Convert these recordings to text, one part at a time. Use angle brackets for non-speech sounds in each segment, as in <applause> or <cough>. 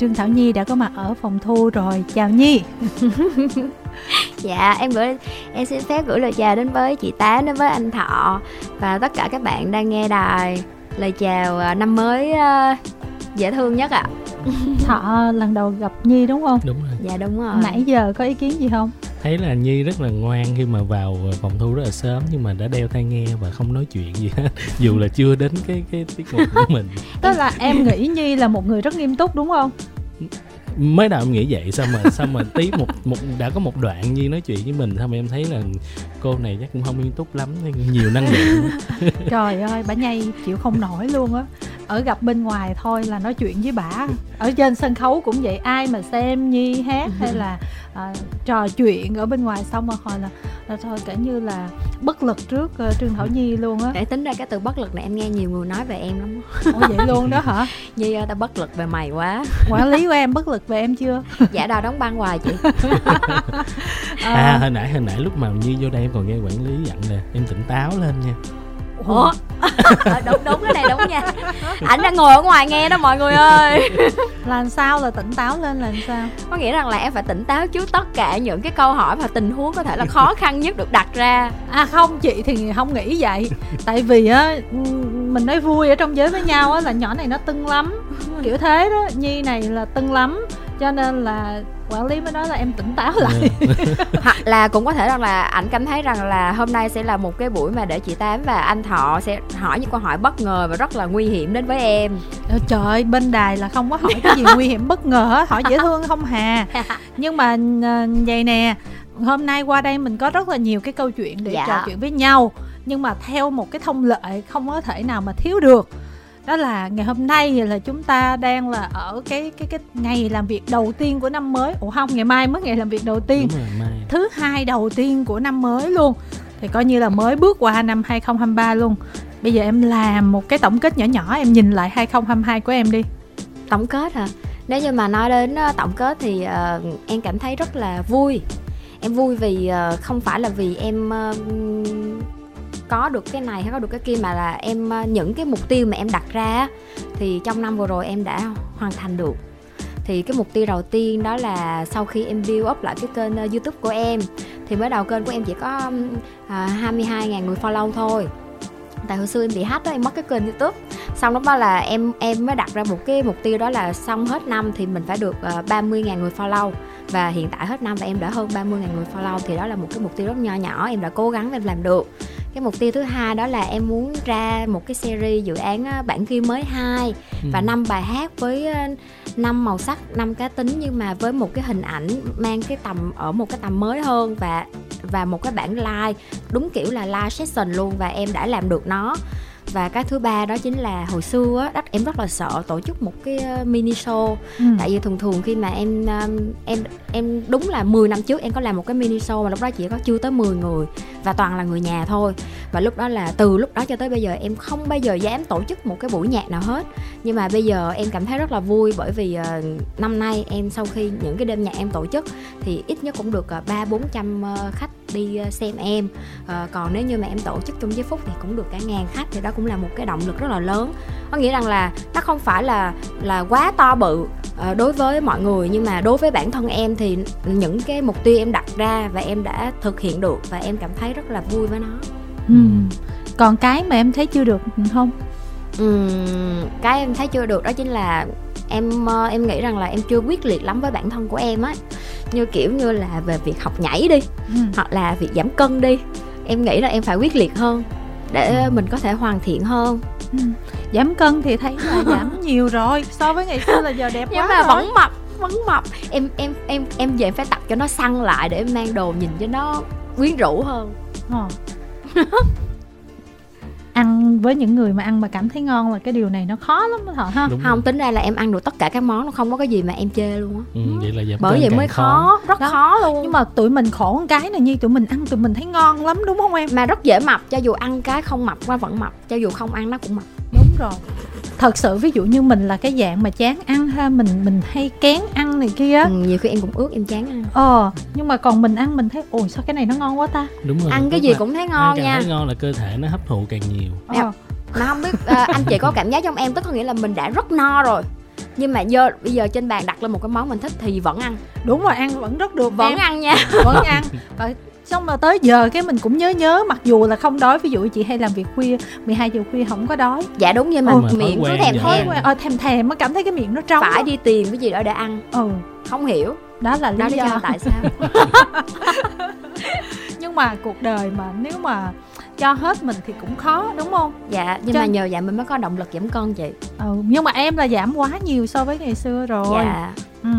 Trương Thảo Nhi đã có mặt ở phòng thu rồi. Chào Nhi. <laughs> dạ em gửi em xin phép gửi lời chào đến với chị Tám đến với anh Thọ và tất cả các bạn đang nghe đài lời chào à, năm mới uh, dễ thương nhất ạ. À. <laughs> Thọ lần đầu gặp Nhi đúng không? Đúng rồi. Dạ đúng rồi. Nãy giờ có ý kiến gì không? Thấy là nhi rất là ngoan khi mà vào phòng thu rất là sớm nhưng mà đã đeo tai nghe và không nói chuyện gì hết. <laughs> Dù là chưa đến cái cái tiết mục của mình. <laughs> Tức là em nghĩ nhi là một người rất nghiêm túc đúng không? Mới đầu em nghĩ vậy sao mà sao mà tí một một đã có một đoạn nhi nói chuyện với mình sao mà em thấy là cô này chắc cũng không nghiêm túc lắm nhiều năng lượng. <laughs> Trời ơi bà nhây chịu không nổi luôn á ở gặp bên ngoài thôi là nói chuyện với bả ở trên sân khấu cũng vậy ai mà xem nhi hát hay là à, trò chuyện ở bên ngoài xong mà hồi là, là thôi kể như là bất lực trước uh, trương thảo nhi luôn á. Để tính ra cái từ bất lực này em nghe nhiều người nói về em lắm. Ủa vậy luôn đó hả? <laughs> Nhi ơi tao bất lực về mày quá. Quản lý của em bất lực về em chưa? <laughs> Dạ đòi đóng băng hoài chị. <laughs> À hồi nãy hồi nãy lúc mà nhi vô đây em còn nghe quản lý dặn nè em tỉnh táo lên nha ủa? Đúng đúng cái này đúng nha. Ảnh đang ngồi ở ngoài nghe đó mọi người ơi. Làm sao? Là tỉnh táo lên làm sao? Có nghĩa rằng là em phải tỉnh táo trước tất cả những cái câu hỏi và tình huống có thể là khó khăn nhất được đặt ra. À không chị thì không nghĩ vậy. Tại vì á mình nói vui ở trong giới với nhau á là nhỏ này nó tưng lắm. Kiểu thế đó nhi này là tưng lắm. Cho nên là quản lý mới nói là em tỉnh táo lại ừ. <laughs> hoặc là cũng có thể rằng là anh cảm thấy rằng là hôm nay sẽ là một cái buổi mà để chị tám và anh thọ sẽ hỏi những câu hỏi bất ngờ và rất là nguy hiểm đến với em ờ, trời ơi bên đài là không có hỏi cái gì nguy hiểm bất ngờ hết hỏi dễ thương không hà <laughs> nhưng mà ờ, vậy nè hôm nay qua đây mình có rất là nhiều cái câu chuyện để dạ. trò chuyện với nhau nhưng mà theo một cái thông lệ không có thể nào mà thiếu được đó là ngày hôm nay là chúng ta đang là ở cái cái cái ngày làm việc đầu tiên của năm mới. Ủa không ngày mai mới ngày làm việc đầu tiên. Rồi, mai. thứ hai đầu tiên của năm mới luôn. Thì coi như là mới bước qua năm 2023 luôn. Bây giờ em làm một cái tổng kết nhỏ nhỏ em nhìn lại 2022 của em đi. Tổng kết hả? Nếu như mà nói đến ờ, tổng kết thì uh, em cảm thấy rất là vui. Em vui vì uh, không phải là vì em uh, có được cái này hay có được cái kia mà là em ờ, những cái mục tiêu mà em đặt ra thì trong năm vừa rồi em đã hoàn thành được. Thì cái mục tiêu đầu tiên đó là sau khi em build up lại cái kênh ờ, youtube của em thì mới đầu kênh của em chỉ có ờ, à, 22.000 người follow thôi. Tại hồi xưa em bị hack đó em mất cái kênh youtube. Xong lúc đó là em em mới đặt ra một cái mục tiêu đó là xong hết năm thì mình phải được uh, 30.000 người follow. Và hiện tại hết năm và em đã hơn 30.000 người follow thì đó là một cái mục tiêu rất nho nhỏ em đã cố gắng em làm được cái mục tiêu thứ hai đó là em muốn ra một cái series dự án bản ghi mới hai ừ. và năm bài hát với năm màu sắc năm cá tính nhưng mà với một cái hình ảnh mang cái tầm ở một cái tầm mới hơn và và một cái bản live đúng kiểu là live session luôn và em đã làm được nó và cái thứ ba đó chính là hồi xưa á đất em rất là sợ tổ chức một cái ờ, mini show. Ừ. tại vì thường thường khi mà em em em đúng là 10 năm trước em có làm một cái mini show mà lúc đó chỉ có chưa tới 10 người và toàn là người nhà thôi. Và lúc đó là từ lúc đó cho tới bây giờ em không bao giờ dám tổ chức một cái buổi nhạc nào hết. Nhưng mà bây giờ em cảm thấy rất là vui bởi vì uh, năm nay em sau khi những cái đêm nhạc em tổ chức thì ít nhất cũng được ờ, ba bốn trăm ờ, khách đi xem em. Uh, còn nếu như mà em tổ chức trong giây phút thì cũng được cả ngàn khách thì đó cũng là một cái động lực rất là lớn. Có nghĩa rằng là nó không phải là là quá to bự uh, đối với mọi người nhưng mà đối với bản thân em thì những cái mục tiêu em đặt ra và em đã thực hiện được và em cảm thấy rất là vui với nó. Ừ. còn cái mà em thấy chưa được không? Ừ, cái em thấy chưa được đó chính là em ờ, em nghĩ rằng là em chưa quyết liệt lắm với bản thân của em á. Như kiểu như là về việc học nhảy đi ừ. hoặc là việc giảm cân đi em nghĩ là em phải quyết liệt hơn để mình có thể hoàn thiện hơn ừ. giảm cân thì thấy là <laughs> giảm nhiều rồi so với ngày xưa là giờ đẹp nhưng quá mà rồi. vẫn mập vẫn mập em em em em về phải tập cho nó săn lại để em mang đồ nhìn cho nó quyến rũ hơn ờ. <laughs> ăn với những người mà ăn mà cảm thấy ngon là cái điều này nó khó lắm đó ha. Đúng không rồi. tính ra là em ăn được tất cả các món nó không có cái gì mà em chê luôn á. Ừ, vậy là bởi vậy mới khó, khó rất đó. khó luôn. Nhưng mà tụi mình khổ một cái này như tụi mình ăn tụi mình thấy ngon lắm đúng không em? Mà rất dễ mập cho dù ăn cái không mập qua vẫn mập cho dù không ăn nó cũng mập. Đúng rồi thật sự ví dụ như mình là cái dạng mà chán ăn ha mình mình hay kén ăn này kia ừ, nhiều khi em cũng ước em chán ăn. Ờ nhưng mà còn mình ăn mình thấy ôi sao cái này nó ngon quá ta? Đúng rồi ăn cái gì cũng thấy ngon ăn nha. thấy ngon là cơ thể nó hấp thụ càng nhiều. Ờ. mà không biết uh, anh chị có cảm giác trong em tức có nghĩa là mình đã rất no rồi. Nhưng mà do bây giờ trên bàn đặt lên một cái món mình thích thì vẫn ăn. Đúng rồi ăn vẫn rất được vẫn em. ăn nha. Vẫn ăn. Và xong mà tới giờ cái mình cũng nhớ nhớ mặc dù là không đói ví dụ chị hay làm việc khuya 12 giờ khuya không có đói. Dạ đúng nhưng mà Ừ, mà miệng cứ thèm vậy. thói thèm quen. Ờ, thèm thèm mới cảm thấy cái miệng nó trống phải á. đi tìm cái gì đó để ăn. Ừ. Không hiểu. Đó là đó lý lý do do. tại sao. <laughs> <laughs> Nhưng mà cuộc đời mà nếu mà cho hết mình thì cũng khó đúng không? Dạ nhưng Cho- mà nhờ vậy mình mới có động lực giảm cân chị. Ừ nhưng mà em là giảm quá nhiều so với ngày xưa rồi. Dạ ừ.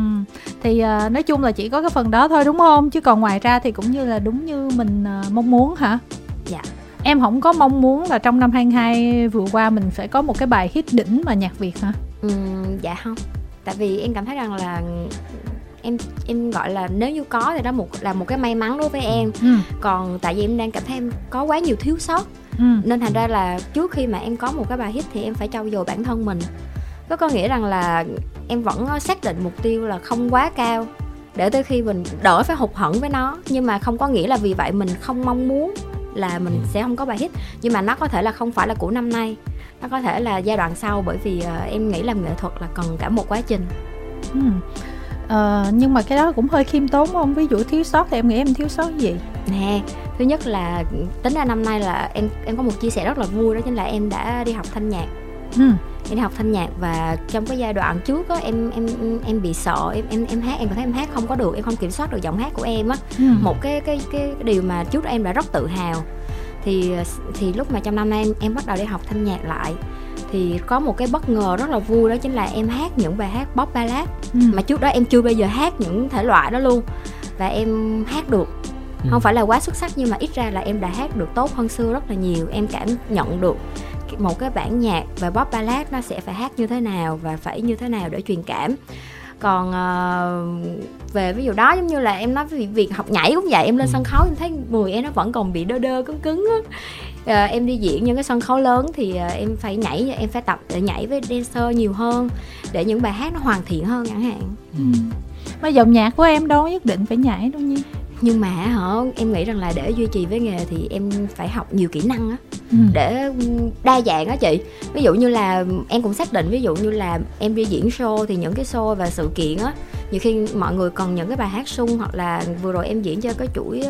Thì à, nói chung là chỉ có cái phần đó thôi đúng không? Chứ còn ngoài ra thì cũng như là đúng như mình à, mong muốn hả? Dạ. em không có mong muốn là trong năm 22 vừa qua mình phải có một cái bài hit đỉnh mà nhạc việt hả? Ừm, dạ không. Tại vì em cảm thấy rằng là em em gọi là nếu như có thì đó một là một cái may mắn đối với em. Ừ. Còn tại vì em đang cảm thấy em có quá nhiều thiếu sót. Ừ. Nên thành ra là trước khi mà em có một cái bài hit thì em phải trau dồi bản thân mình có có nghĩa rằng là em vẫn xác định mục tiêu là không quá cao để tới khi mình đỡ phải hụt hẫng với nó. Nhưng mà không có nghĩa là vì vậy mình không mong muốn là mình Ừ. sẽ không có bài hit. Nhưng mà nó có thể là không phải là của năm nay nó có thể là giai đoạn sau bởi vì ờ, em nghĩ làm nghệ thuật là cần cả một quá trình. Ừ. Ờ, nhưng mà cái đó cũng hơi khiêm tốn không? Ví dụ thiếu sót thì em nghĩ em thiếu sót gì? Nè thứ nhất là tính ra năm nay là em em có một chia sẻ rất là vui đó chính là em đã đi học thanh nhạc ừ. Em đi học thanh nhạc và trong cái giai đoạn trước á em em em bị sợ em em em hát em cảm thấy em hát không có được em không kiểm soát được giọng hát của em á. Ừ. Một cái cái cái, điều mà trước đó em đã rất tự hào. Thì thì lúc mà trong năm nay em, em bắt đầu đi học thanh nhạc lại thì có một cái bất ngờ rất là vui đó chính là em hát những bài hát pop ballad ừ. mà trước đó em chưa bao giờ hát những thể loại đó luôn. Và em hát được. Ừ. không phải là quá xuất sắc nhưng mà ít ra là em đã hát được tốt hơn xưa rất là nhiều em cảm nhận được một cái bản nhạc và pop ballad nó sẽ phải hát như thế nào và phải như thế nào để truyền cảm còn ờ, về ví dụ đó giống như là em nói việc, việc học nhảy cũng vậy em lên Ừ. sân khấu em thấy người em nó vẫn còn bị đơ đơ cứng cứng á Ờ, em đi diễn những cái sân khấu lớn thì ờ, em phải nhảy em phải tập để nhảy với dancer nhiều hơn để những bài hát nó hoàn thiện hơn chẳng hạn ừ. mà giọng nhạc của em đâu nhất định phải nhảy đâu nhi nhưng mà hả em nghĩ rằng là để duy trì với nghề thì em phải học nhiều kỹ năng á ừ. để đa dạng á chị ví dụ như là em cũng xác định ví dụ như là em đi diễn show thì những cái show và sự kiện á nhiều khi mọi người cần những cái bài hát sung hoặc là vừa rồi em diễn cho cái chuỗi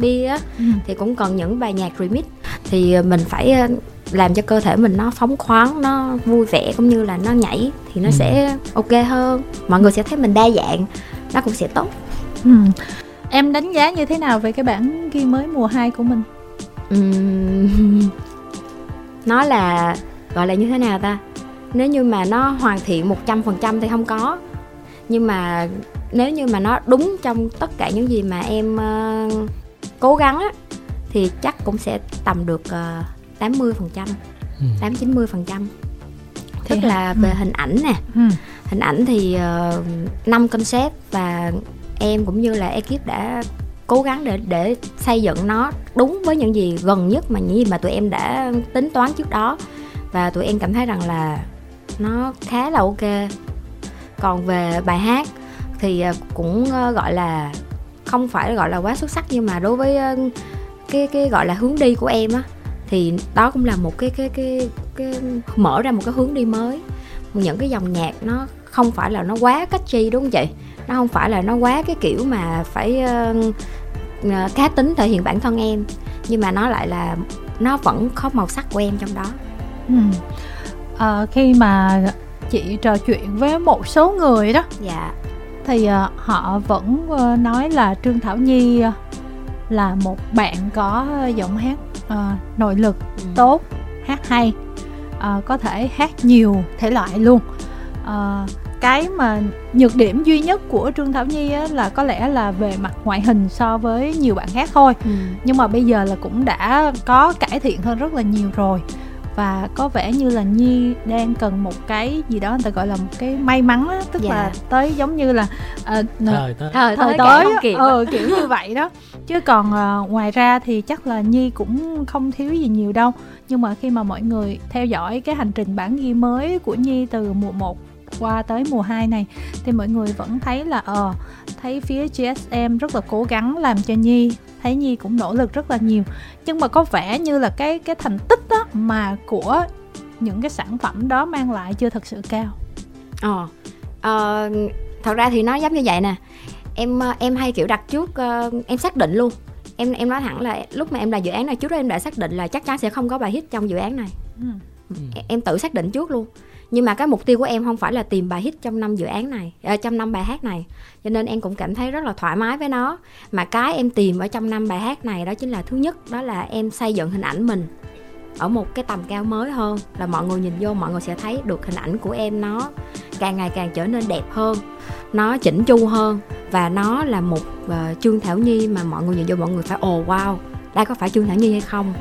bia á Ừ. thì cũng cần những bài nhạc remix thì mình phải ờ, làm cho cơ thể mình nó phóng khoáng nó vui vẻ cũng như là nó nhảy thì nó Ừ. sẽ ok hơn mọi người sẽ thấy mình đa dạng nó cũng sẽ tốt Ừ. Em đánh giá như thế nào về cái bản ghi mới mùa 2 của mình? Ừm, nó là gọi là như thế nào ta nếu như mà nó hoàn thiện 100% thì không có nhưng mà nếu như mà nó đúng trong tất cả những gì mà em ờ, cố gắng á thì chắc cũng sẽ tầm được uh, 80% Ừ. 8 90 phần trăm tức là ừ. về hình ảnh nè Ừ. hình ảnh thì uh, năm concept và em cũng như là ekip đã cố gắng để để xây dựng nó đúng với những gì gần nhất mà những gì mà tụi em đã tính toán trước đó. Và tụi em cảm thấy rằng là nó khá là ok. Còn về bài hát thì à, cũng ờ, gọi là không phải gọi là quá xuất sắc nhưng mà đối với ờ, cái cái gọi là hướng đi của em á, thì đó cũng là một cái cái cái cái mở ra một cái hướng đi mới. Những cái dòng nhạc nó không phải là nó quá catchy, đúng không chị? Nó không phải là nó quá cái kiểu mà phải ờ, ờ, cá tính thể hiện bản thân em nhưng mà nó lại là nó vẫn có màu sắc của em trong đó Ừ. Ờ, khi mà chị trò chuyện với một số người đó dạ thì ờ, họ vẫn ờ, nói là Trương Thảo Nhi ờ, là một bạn có giọng hát ờ, nội lực Ừ. tốt hát hay ờ, có thể hát nhiều thể loại luôn Ờ, cái mà nhược điểm duy nhất của Trương Thảo Nhi á, là có lẽ là về mặt ngoại hình so với nhiều bạn khác thôi Ừ. nhưng mà bây giờ là cũng đã có cải thiện hơn rất là nhiều rồi và có vẻ như là nhi đang cần một cái gì đó người ta gọi là một cái may mắn á tức Dạ. là tới giống như là ờ, Thời tới. thời thời tới kịp ờ, kiểu như vậy đó chứ còn ờ, ngoài ra thì chắc là nhi cũng không thiếu gì nhiều đâu nhưng mà khi mà mọi người theo dõi cái hành trình bản ghi mới của nhi từ mùa 1 qua tới mùa 2 này thì mọi người vẫn thấy là ờ thấy phía GSM rất là cố gắng làm cho Nhi thấy Nhi cũng nỗ lực rất là nhiều. Nhưng mà có vẻ như là cái cái thành tích đó mà của những cái sản phẩm đó mang lại chưa thật sự cao. Ờ ờ, thật ra thì nó giống như vậy nè. Em ờ, em hay kiểu đặt trước uh, em xác định luôn. Em em nói thẳng là lúc mà em làm dự án này trước đó em đã xác định là chắc chắn sẽ không có bài hit trong dự án này. Ừ. em tự xác định trước luôn nhưng mà cái mục tiêu của em không phải là tìm bài hit trong năm dự án này ở trong năm bài hát này. Cho nên em cũng cảm thấy rất là thoải mái với nó. Mà cái em tìm ở trong năm bài hát này đó chính là thứ nhất đó là em xây dựng hình ảnh mình ở một cái tầm cao mới hơn. Là mọi người nhìn vô mọi người sẽ thấy được hình ảnh của em nó càng ngày càng trở nên đẹp hơn nó chỉnh chu hơn. Và nó là một uh, trương thảo nhi mà mọi người nhìn vô mọi người phải ồ oh, wow đây có phải trương thảo nhi hay không?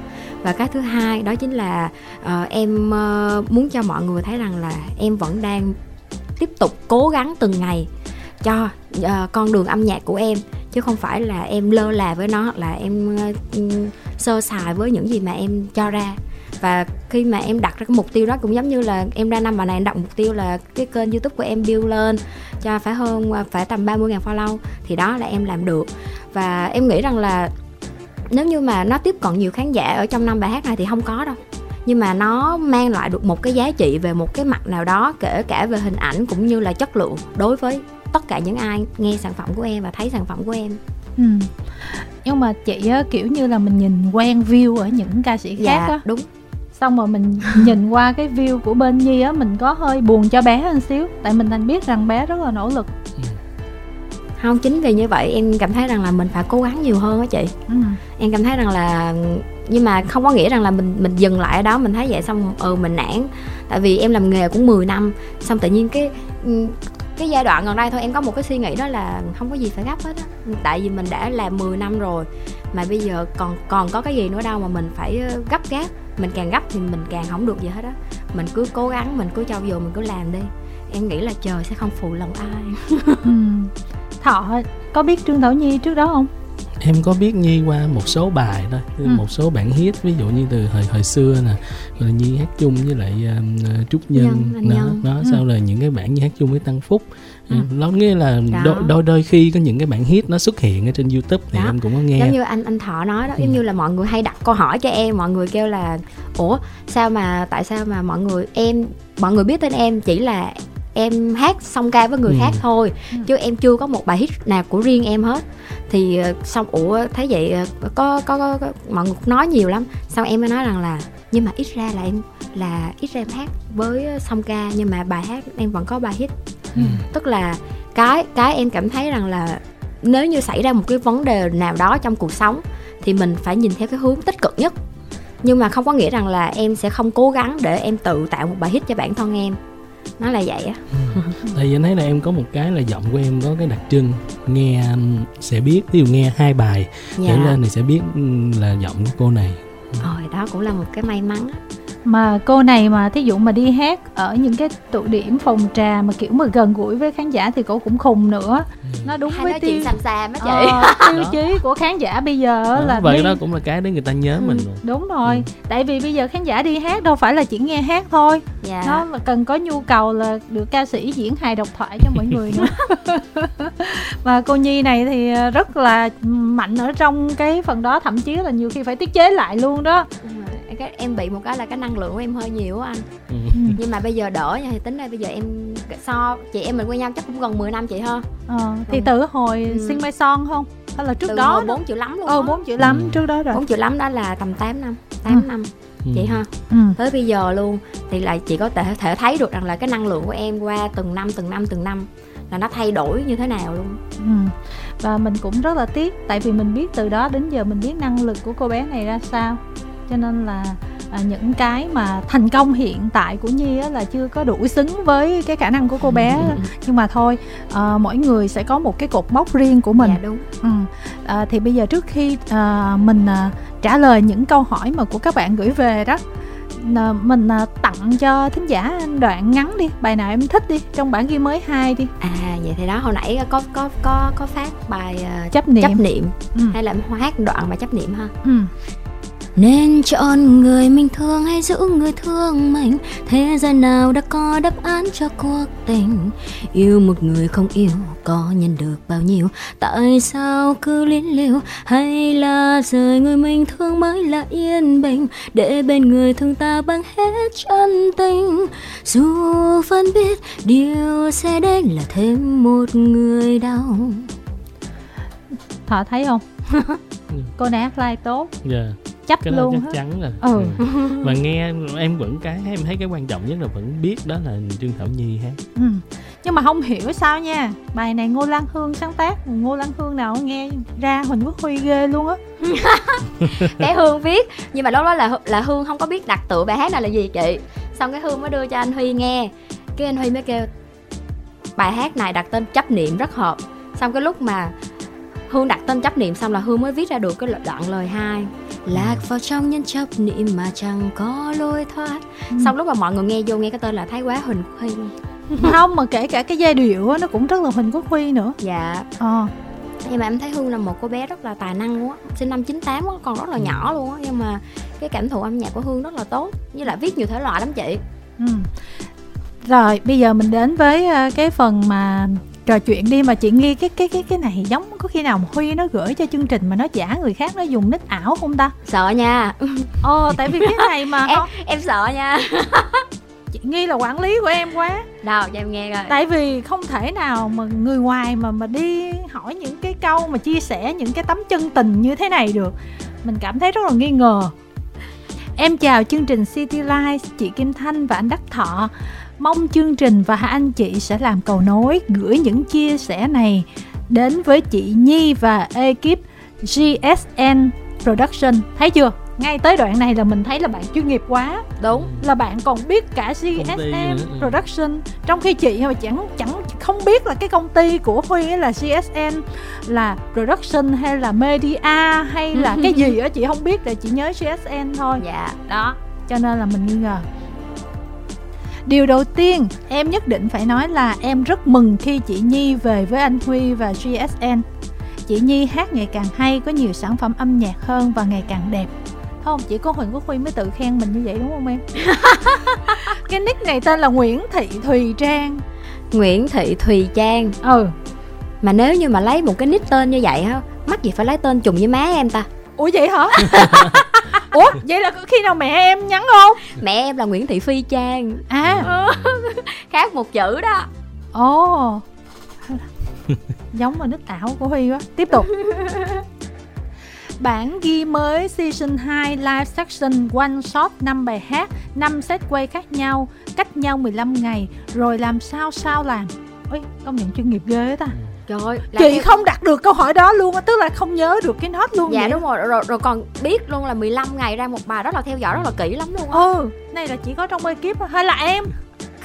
Và cái thứ hai đó chính là uh, em uh, muốn cho mọi người thấy rằng là em vẫn đang tiếp tục cố gắng từng ngày cho uh, con đường âm nhạc của em. Chứ không phải là em lơ là với nó là em uh, sơ sài với những gì mà em cho ra. Và khi mà em đặt ra cái mục tiêu đó cũng giống như là em ra năm bài này em đặt mục tiêu là cái kênh youtube của em build lên cho phải hơn phải tầm 30 ngàn follow thì đó là em làm được. Và em nghĩ rằng là nếu như mà nó tiếp cận nhiều khán giả ở trong năm bài hát này thì không có đâu. Nhưng mà nó mang lại được một cái giá trị về một cái mặt nào đó kể cả về hình ảnh cũng như là chất lượng đối với tất cả những ai nghe sản phẩm của em và thấy sản phẩm của em. Ừ. nhưng mà chị á, kiểu như là mình nhìn quen view ở những ca sĩ khác dạ, á. đúng. Xong rồi mình nhìn qua cái view của bên nhi á mình có hơi buồn cho bé hơn xíu. Tại mình thành biết rằng bé rất là nỗ lực không chính vì như vậy em cảm thấy rằng là mình phải cố gắng nhiều hơn á chị. Ừ. em cảm thấy rằng là nhưng mà không có nghĩa rằng là mình mình dừng lại ở đó mình thấy vậy xong ừ mình nản. Tại vì em làm nghề cũng 10 năm xong tự nhiên cái cái giai đoạn gần đây thôi em có một cái suy nghĩ đó là không có gì phải gấp hết á. Tại vì mình đã làm 10 năm rồi mà bây giờ còn còn có cái gì nữa đâu mà mình phải ờ, gấp gáp. Mình càng gấp thì mình càng không được gì hết á. Mình cứ cố gắng mình cứ trau dồi mình cứ làm đi. Em nghĩ là trời sẽ không phụ lòng ai. Ừ. <laughs> thọ có biết trương thảo nhi trước đó không em có biết nhi qua một số bài thôi ừ. một số bản hit ví dụ như từ hồi hồi xưa nè rồi nhi hát chung với lại uh, trúc nhân, nhân đó, nhân. đó ừ. sau là những cái bản nhi hát chung với tăng phúc ừ. nó nghĩa là đôi, đôi đôi khi có những cái bản hit nó xuất hiện ở trên youtube thì đó. em cũng có nghe giống như anh anh thọ nói đó ừ. giống như là mọi người hay đặt câu hỏi cho em mọi người kêu là ủa sao mà tại sao mà mọi người em mọi người biết tên em chỉ là em hát song ca với người ừ. khác thôi ừ. chứ em chưa có một bài hit nào của riêng em hết thì ờ, xong ủa thấy vậy ờ, có có, có, có mọi người nói nhiều lắm xong em mới nói rằng là nhưng mà ít ra là em là ít ra em hát với song ca nhưng mà bài hát em vẫn có bài hit ừ. tức là cái cái em cảm thấy rằng là nếu như xảy ra một cái vấn đề nào đó trong cuộc sống thì mình phải nhìn theo cái hướng tích cực nhất nhưng mà không có nghĩa rằng là em sẽ không cố gắng để em tự tạo một bài hit cho bản thân em nó là vậy á ừ. tại vì anh thấy là em có một cái là giọng của em có cái đặc trưng nghe sẽ biết ví dụ nghe hai bài dạ. trở lên thì sẽ biết ừ, là giọng của cô này rồi đó cũng là một cái may mắn á mà cô này mà thí dụ mà đi hát ở những cái tụ điểm phòng trà mà kiểu mà gần gũi với khán giả thì cô cũng khùng nữa. Ừ. nó đúng Hay với tiêu xàm xàm á chị. Ờ, <laughs> tiêu chí của khán giả bây giờ đó, là vậy đi... đó cũng là cái để người ta nhớ ừ, mình rồi. đúng rồi. Ừ. tại vì bây giờ khán giả đi hát đâu phải là chỉ nghe hát thôi. Dạ. nó cần có nhu cầu là được ca sĩ diễn hài độc thoại cho mọi người nữa. <laughs> <laughs> Và cô nhi này thì rất là mạnh ở trong cái phần đó thậm chí là nhiều khi phải tiết chế lại luôn đó. Ừ cái em bị một cái là cái năng lượng của em hơi nhiều á anh ừ. ừ. nhưng mà bây giờ đỡ nha thì tính ra bây giờ em so chị em mình quen nhau chắc cũng gần 10 năm chị ha ờ, thì ừ. từ hồi ừ. sinh mai son không hay là trước từ đó bốn triệu lắm luôn ờ bốn triệu lắm ừ. trước đó rồi bốn triệu lắm đó là tầm 8 năm 8 ừ. năm ừ. chị ha ừ. tới bây giờ luôn thì là chị có thể thể thấy được rằng là cái năng lượng của em qua từng năm từng năm từng năm là nó thay đổi như thế nào luôn ừ. và mình cũng rất là tiếc tại vì mình biết từ đó đến giờ mình biết năng lực của cô bé này ra sao cho nên là à, những cái mà thành công hiện tại của nhi á, là chưa có đủ xứng với cái khả năng của cô bé. Ừ. nhưng mà thôi à, mỗi người sẽ có một cái cột mốc riêng của mình. Dạ, đúng. Ừ. à, thì bây giờ trước khi à, mình à, trả lời những câu hỏi mà của các bạn gửi về đó à, mình à, tặng cho thính giả đoạn ngắn đi bài nào em thích đi trong bản ghi mới hai đi. À vậy thì đó hồi nãy có có có có phát bài uh, chấp niệm. chấp niệm. Ừ. hay là hát đoạn mà chấp niệm ha? Ừ nên chọn người mình thương hay giữ người thương mình? Thế gian nào đã có đáp án cho cuộc tình? Yêu một người không yêu có nhận được bao nhiêu? Tại sao cứ liên liêu hay là rời người mình thương mới là yên bình? Để bên người thương ta bằng hết chân tình. Dù vẫn biết điều sẽ đến là thêm một người đau. Thọ thấy không? <laughs> Cô này hát live tốt. Dạ. yeah chấp cái luôn chắc chắn rồi. Ừ. ừ. mà nghe em vẫn cái em thấy cái quan trọng nhất là vẫn biết đó là trương thảo nhi hát ừ. nhưng mà không hiểu sao nha bài này ngô lan hương sáng tác. Ngô lan hương nào nghe ra huỳnh quốc huy ghê luôn á. <laughs> Bé hương viết nhưng mà lúc đó là là hương không có biết đặt tựa bài hát này là gì chị. Xong cái hương mới đưa cho anh huy nghe. Cái anh huy mới kêu bài hát này đặt tên chấp niệm rất hợp. Xong cái lúc mà hương đặt tên chấp niệm xong là hương mới viết ra được cái đoạn lời hai. Lạc vào trong những chấp niệm mà chẳng có lối thoát. Ừ. xong lúc mà mọi người nghe vô nghe cái tên là thấy quá huỳnh quốc huy. <laughs> Không mà kể cả cái giai điệu nó cũng rất là huỳnh quốc huy nữa. Dạ. Ờ. Nhưng mà em thấy hương là một cô bé rất là tài năng luôn á. Sinh năm 98 á còn rất là ừ. nhỏ luôn á. Nhưng mà cái cảm thụ âm nhạc của hương rất là tốt. Như là viết nhiều thể loại lắm chị. Ừ. rồi bây giờ mình đến với ờ, cái phần mà trò chuyện đi mà chị nghi cái cái cái cái này giống có khi nào mà huy nó gửi cho chương trình mà nó giả người khác nó dùng nick ảo không ta? Sợ nha. Ồ tại vì cái này mà <laughs> em, em sợ nha. <laughs> Chị nghi là quản lý của em quá. Đâu cho em nghe coi. Tại vì không thể nào mà người ngoài mà mà đi hỏi những cái câu mà chia sẻ những cái tấm chân tình như thế này được. Mình cảm thấy rất là nghi ngờ. Em chào chương trình City Life chị Kim Thanh và anh Đắc Thọ Mong chương trình và hai anh chị sẽ làm cầu nối gửi những chia sẻ này đến với chị Nhi và ekip GSN Production. Thấy chưa? Ngay tới đoạn này là mình thấy là bạn chuyên nghiệp quá. Đúng. Là bạn còn biết cả GSN Production trong khi chị mà chẳng chẳng không biết là cái công ty của Huy là GSN là production hay là media hay là <laughs> cái gì á chị không biết để chị nhớ GSN thôi. Dạ. Đó. Cho nên là mình nghi ngờ Điều đầu tiên em nhất định phải nói là em rất mừng khi chị Nhi về với anh Huy và GSN. Chị Nhi hát ngày càng hay, có nhiều sản phẩm âm nhạc hơn và ngày càng đẹp. Không, chỉ có Huỳnh Quốc Huy mới tự khen mình như vậy đúng không em? <laughs> cái nick này tên là Nguyễn Thị Thùy Trang. Nguyễn Thị Thùy Trang. Ừ. Mà nếu như mà lấy một cái nick tên như vậy á, mắc gì phải lấy tên trùng với má em ta? Ủa vậy hả? <laughs> ủa vậy là khi nào mẹ em nhắn không? Mẹ em là nguyễn thị phi trang. À. Khác một chữ đó. Ồ. Giống mà nít ảo của huy quá. Tiếp tục. Bản ghi mới Season 2 Live Section One Shot 5 bài hát 5 set quay khác nhau Cách nhau 15 ngày Rồi làm sao sao làm? Ôi, công nhận chuyên nghiệp ghê ta Trời Chị em... không đặt được câu hỏi đó luôn Tức là không nhớ được cái nốt luôn Dạ vậy. đúng rồi, rồi Rồi còn biết luôn là 15 ngày ra một bài Đó là theo dõi rất là kỹ lắm luôn á. Ừ. Này là chỉ có trong ekip hay là em?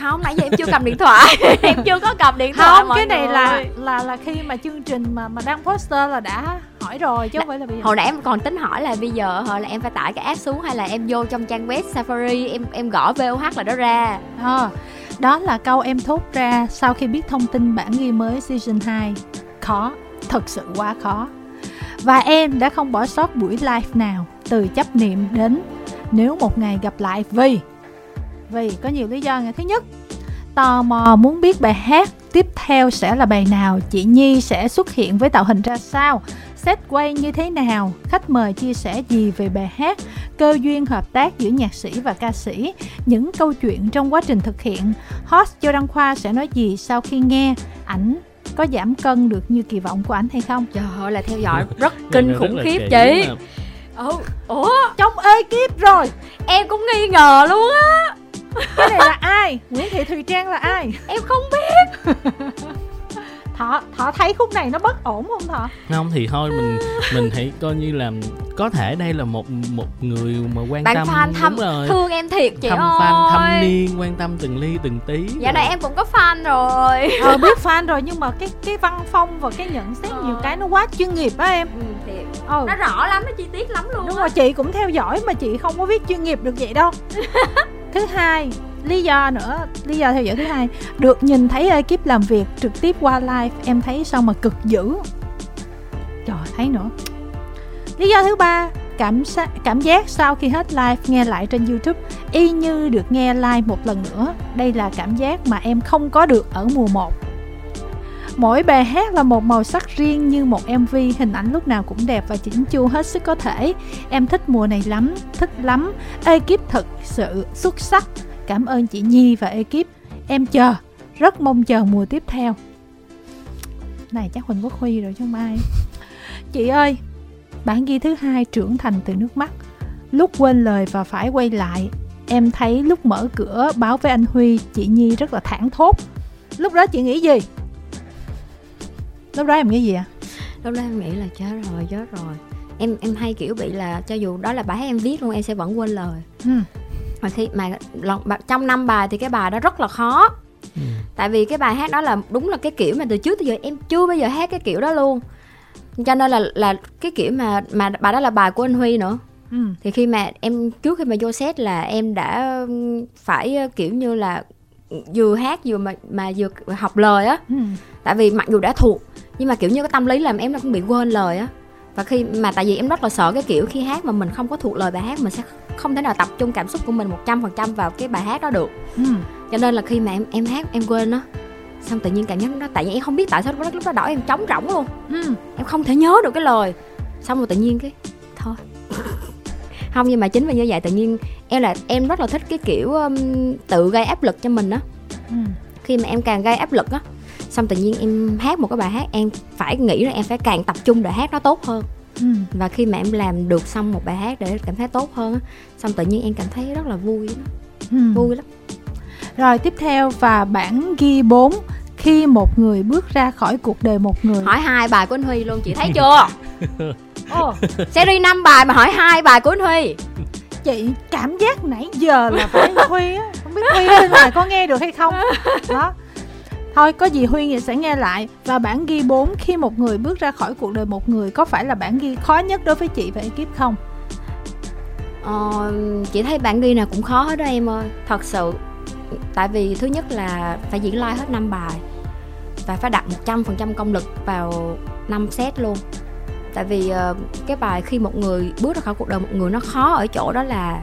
Không nãy giờ em chưa cầm điện thoại. <laughs> Em chưa có cầm điện thoại không cái này người. là là là khi mà chương trình mà mà đăng poster là đã hỏi rồi chứ không phải là bây giờ. hồi nãy em còn tính hỏi là bây giờ hồi là em phải tải cái app xuống hay là em vô trong trang web safari em em gõ voh là đó ra. À, đó là câu em thốt ra sau khi biết thông tin bản ghi mới season 2 khó, thật sự quá khó. Và em đã không bỏ sót buổi live nào, từ chấp niệm đến nếu một ngày gặp lại vì vì có nhiều lý do ngày thứ nhất, tò mò muốn biết bài hát tiếp theo sẽ là bài nào, chị nhi sẽ xuất hiện với tạo hình ra sao, set quay như thế nào, khách mời chia sẻ gì về bài hát cơ duyên hợp tác giữa nhạc sĩ và ca sĩ những câu chuyện trong quá trình thực hiện. Host châu đăng khoa sẽ nói gì sau khi nghe? Ảnh có giảm cân được như kỳ vọng của ảnh hay không? Trời ơi là theo dõi rất kinh khủng khiếp chị. ừ ủa trong ekip rồi. Em cũng nghi ngờ luôn á. Cái này là ai? Nguyễn thị thùy trang là ai? Em không biết <laughs> thọ thọ thấy khúc này nó bất ổn không thọ không thì thôi mình <laughs> mình hãy coi như là có thể đây là một một người mà quan Bạn tâm fan thăm đúng rồi. thương em thiệt chị thăm ơi fan thâm niên quan tâm từng ly từng tí dạ này em cũng có fan rồi. Ờ <laughs> biết fan rồi nhưng mà cái cái văn phong và cái nhận xét ờ. nhiều cái nó quá chuyên nghiệp á em. Ừ, thiệt. Ờ. nó rõ lắm nó chi tiết lắm luôn đúng rồi chị cũng theo dõi mà chị không có viết chuyên nghiệp được vậy đâu. <laughs> Thứ hai lý do nữa lý do theo dõi thứ hai được nhìn thấy ekip làm việc trực tiếp qua live em thấy sao mà cực dữ trời thấy nữa lý do thứ ba cảm cảm giác sau khi hết live nghe lại trên youtube y như được nghe live một lần nữa đây là cảm giác mà em không có được ở mùa 1 Mỗi bài hát là một màu sắc riêng như một MV, hình ảnh lúc nào cũng đẹp và chỉnh chu hết sức có thể. Em thích mùa này lắm, thích lắm. Ekip thật sự xuất sắc. Cảm ơn chị Nhi và ekip. Em chờ, rất mong chờ mùa tiếp theo. Này chắc Huỳnh Quốc Huy rồi chứ không ai. Chị ơi, bản ghi thứ hai trưởng thành từ nước mắt. Lúc quên lời và phải quay lại, em thấy lúc mở cửa báo với anh Huy, chị Nhi rất là thẳng thốt. Lúc đó chị nghĩ gì? lúc đó em nghĩ gì ạ à? lúc đó em nghĩ là chết rồi chết rồi em em hay kiểu bị là cho dù đó là bài hát em viết luôn em sẽ vẫn quên lời ừ. Mà khi mà trong năm bài thì cái bài đó rất là khó ừ. tại vì cái bài hát đó là đúng là cái kiểu mà từ trước tới giờ em chưa bao giờ hát cái kiểu đó luôn cho nên là là cái kiểu mà mà bài đó là bài của anh Huy nữa ừ. thì khi mà em trước khi mà vô set là em đã phải kiểu như là vừa hát vừa mà mà vừa học lời á ừ. tại vì mặc dù đã thuộc nhưng mà kiểu như cái tâm lý làm em nó cũng bị quên lời á và khi mà tại vì em rất là sợ cái kiểu khi hát mà mình không có thuộc lời bài hát mình sẽ không thể nào tập trung cảm xúc của mình một trăm phần trăm vào cái bài hát đó được ừ. cho nên là khi mà em em hát em quên nó xong tự nhiên cảm giác nó tại vì em không biết tại sao lúc đó, lúc đó đỏ em trống rỗng luôn ừ. em không thể nhớ được cái lời xong rồi tự nhiên cái thôi <laughs> không nhưng mà chính vì như vậy tự nhiên em là em rất là thích cái kiểu um, tự gây áp lực cho mình á ừ. khi mà em càng gây áp lực á xong tự nhiên em hát một cái bài hát em phải nghĩ là em phải càng tập trung để hát nó tốt hơn. Ừ. và khi mà em làm được xong một bài hát để cảm thấy tốt hơn xong tự nhiên em cảm thấy rất là vui. Ừ. vui lắm. Rồi tiếp theo và bản ghi 4 khi một người bước ra khỏi cuộc đời một người. Hỏi hai bài của anh Huy luôn chị thấy chưa? <laughs> Oh, series năm bài mà hỏi hai bài của anh Huy. Chị cảm giác nãy giờ là phải Huy á không biết Huy bên ngoài có nghe được hay không. Đó Thôi có gì Huy sẽ nghe lại. Và bản ghi 4 khi một người bước ra khỏi cuộc đời một người Có phải là bản ghi khó nhất đối với chị và ekip không? Ờ, chị thấy bản ghi nào cũng khó hết đó em ơi. Thật sự Tại vì thứ nhất là phải diễn live hết năm bài Và phải đặt 100% công lực vào năm set luôn. Tại vì uh, cái bài khi một người bước ra khỏi cuộc đời một người nó khó ở chỗ đó là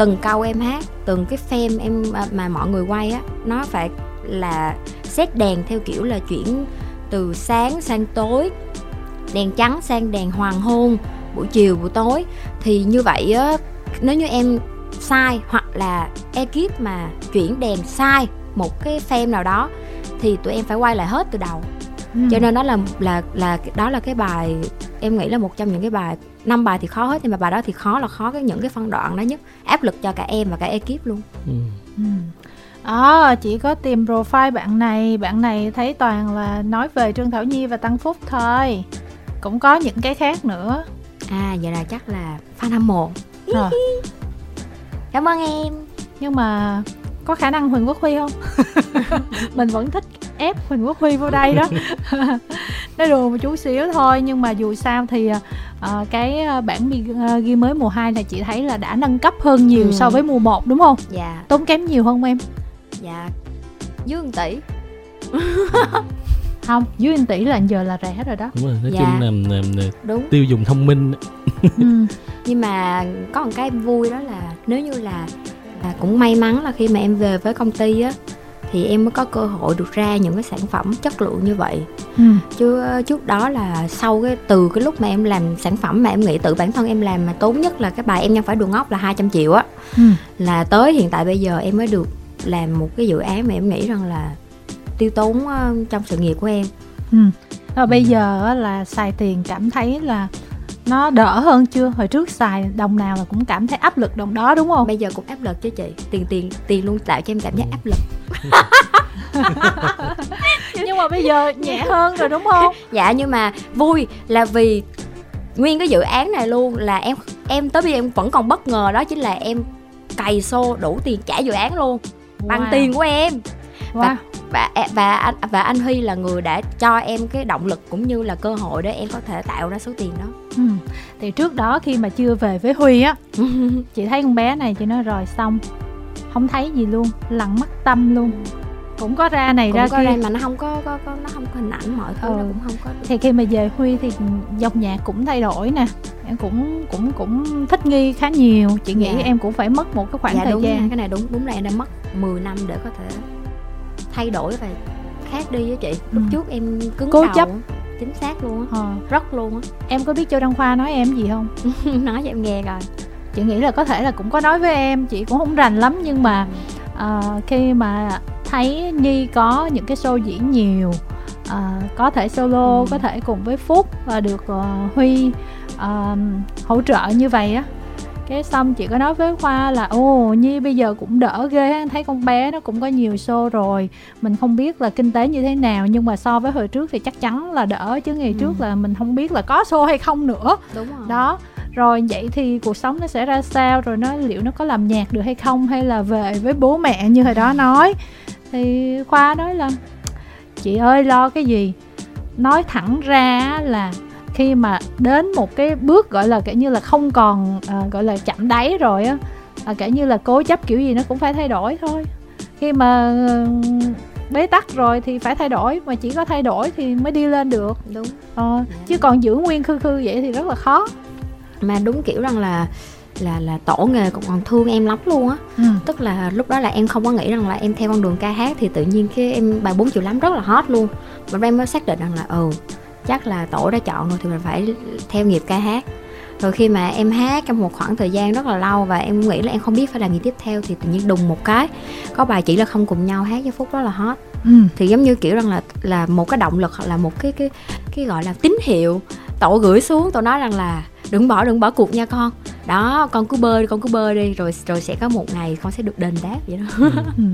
từng câu em hát từng cái phim em ờ, mà mọi người quay á nó phải là xét đèn theo kiểu là chuyển từ sáng sang tối đèn trắng sang đèn hoàng hôn buổi chiều buổi tối thì như vậy á nếu như em sai hoặc là ekip mà chuyển đèn sai một cái frame nào đó thì tụi em phải quay lại hết từ đầu ừ. cho nên đó là là là đó là cái bài em nghĩ là một trong những cái bài năm bài thì khó hết nhưng mà bài đó thì khó là khó cái những cái phân đoạn đó nhất áp lực cho cả em và cả ekip luôn ừ. Ừ. À, chỉ có tìm profile bạn này. Bạn này thấy toàn là nói về Trương Thảo Nhi và Tăng Phúc thôi. Cũng có những cái khác nữa. À vậy là chắc là fan hâm mộ. Rồi. Cảm ơn em. Nhưng mà có khả năng Huỳnh Quốc Huy không? <laughs> Mình vẫn thích ép Huỳnh Quốc Huy vô đây đó. <laughs> Nói đùa một chút xíu thôi Nhưng mà dù sao thì uh, cái bản ghi mới mùa 2 này chị thấy là đã nâng cấp hơn nhiều ừ. so với mùa 1 đúng không? Dạ. Tốn kém nhiều không em? Dạ dưới 1 tỷ <laughs> không dưới 1 tỷ là giờ là rẻ rồi đó đúng rồi nói dạ. chung là, là, là đúng. tiêu dùng thông minh ừ. <laughs> nhưng mà có một cái em vui đó là nếu như là là cũng may mắn là khi mà em về với công ty á thì em mới có cơ hội được ra những cái sản phẩm chất lượng như vậy ừ. chứ trước đó là sau cái từ cái lúc mà em làm sản phẩm mà em nghĩ tự bản thân em làm mà tốn nhất là cái bài em nhân phải đường ốc là 200 triệu á ừ. là tới hiện tại bây giờ em mới được làm một cái dự án mà em nghĩ rằng là tiêu tốn ờ, trong sự nghiệp của em. Ừ. rồi bây giờ là xài tiền cảm thấy là nó đỡ hơn chưa? Hồi trước xài đồng nào là cũng cảm thấy áp lực đồng đó đúng không? Bây giờ cũng áp lực chứ chị. Tiền tiền tiền luôn tạo cho em cảm giác áp lực. <laughs> Nhưng mà bây giờ nhẹ hơn rồi đúng không? <laughs> Dạ nhưng mà vui là vì nguyên cái dự án này luôn là em em tới bây giờ em vẫn còn bất ngờ đó chính là em cày xô đủ tiền trả dự án luôn bằng wow. tiền của em wow. và và và anh và anh Huy là người đã cho em cái động lực cũng như là cơ hội để em có thể tạo ra số tiền đó. Ừ. Thì trước đó khi mà chưa về với Huy á, <laughs> chị thấy con bé này chị nói rồi xong, không thấy gì luôn, lặng mắt tâm luôn. Cũng có ra này cũng ra có kia. ra mà nó không có, có, có nó không có hình ảnh mọi thứ ừ. nó cũng không có. Thì khi mà về Huy thì dòng nhạc cũng thay đổi nè, em cũng cũng cũng thích nghi khá nhiều. Chị nghĩ dạ. em cũng phải mất một cái khoảng dạ, thời đúng gian. cái này đúng đúng là em đã mất 10 năm để có thể thay đổi và khác đi với chị. Lúc ừ. trước em cứng cố đầu chấp. chính xác luôn á. Ờ. rất luôn á. Em có biết châu đăng khoa nói em gì không? <laughs> Nói cho em nghe coi. Chị nghĩ là có thể là cũng có nói với em chị cũng không rành lắm nhưng mà uh, khi mà thấy nhi có những cái show diễn nhiều uh, có thể solo ừ. có thể cùng với phúc và được uh, huy uh, hỗ trợ như vậy á cái xong chị có nói với khoa là ồ nhi bây giờ cũng đỡ ghê thấy con bé nó cũng có nhiều show rồi mình không biết là kinh tế như thế nào nhưng mà so với hồi trước thì chắc chắn là đỡ chứ ngày ừ. trước là mình không biết là có show hay không nữa đúng rồi đó rồi vậy thì cuộc sống nó sẽ ra sao? Rồi nó liệu nó có làm nhạc được hay không? Hay là về với bố mẹ như hồi đó nói? Thì khoa nói là chị ơi lo cái gì? Nói thẳng ra là khi mà đến một cái bước gọi là kiểu như là không còn à, gọi là chậm đáy rồi á à, kiểu như là cố chấp kiểu gì nó cũng phải thay đổi thôi. Khi mà bế tắc rồi thì phải thay đổi mà chỉ có thay đổi thì mới đi lên được. Đúng. Ờ, dạ. chứ còn giữ nguyên khư khư vậy thì rất là khó mà đúng kiểu rằng là là là tổ nghề còn còn thương em lắm luôn á ừ. tức là lúc đó là em không có nghĩ rằng là em theo con đường ca hát thì tự nhiên cái em bài bốn triệu lắm rất là hot luôn mà em mới xác định rằng là ừ chắc là tổ đã chọn rồi thì mình phải theo nghiệp ca hát rồi khi mà em hát trong một khoảng thời gian rất là lâu và em nghĩ là em không biết phải làm gì tiếp theo thì tự nhiên đùng một cái có bài chỉ là không cùng nhau hát với phúc rất là hot ừ. thì giống như kiểu rằng là là một cái động lực hoặc là một cái cái cái gọi là tín hiệu tổ gửi xuống tổ nói rằng là đừng bỏ đừng bỏ cuộc nha con đó con cứ bơi con cứ bơi đi rồi rồi sẽ có một ngày con sẽ được đền đáp vậy đó ừ. ừ.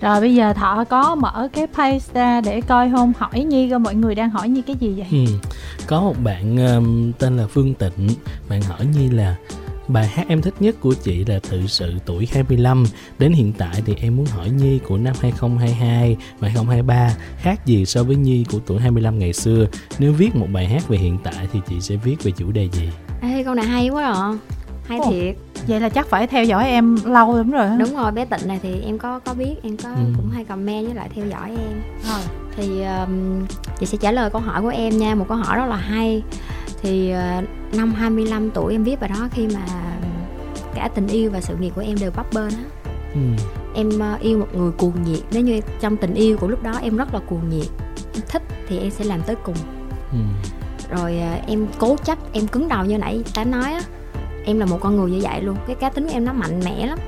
rồi bây giờ thọ có mở cái page ra để coi không hỏi nhi coi mọi người đang hỏi nhi cái gì vậy ừ. có một bạn um, tên là phương tịnh bạn hỏi nhi là Bài hát em thích nhất của chị là Tự sự tuổi 25 Đến hiện tại thì em muốn hỏi Nhi của năm 2022 và 2023 Khác gì so với Nhi của tuổi 25 ngày xưa. Nếu viết một bài hát về hiện tại thì chị sẽ viết về chủ đề gì? Ê câu này hay quá à. Hay Ồ, thiệt. vậy là chắc phải theo dõi em lâu lắm rồi đúng rồi bé tịnh này thì em có có biết em có ừ. cũng hay comment với lại theo dõi em. Rồi. Thì um, chị sẽ trả lời câu hỏi của em nha. Một câu hỏi rất là hay thì uh, năm 25 tuổi em viết bài đó khi mà cả tình yêu và sự nghiệp của em đều bấp bênh á. Ừ. em uh, yêu một người cuồng nhiệt. Nếu như trong tình yêu của lúc đó em rất là cuồng nhiệt em thích thì em sẽ làm tới cùng. Ừ. rồi uh, em cố chấp em cứng đầu như nãy ta nói á. Em là một con người như vậy luôn. Cái cá tính của em nó mạnh mẽ lắm.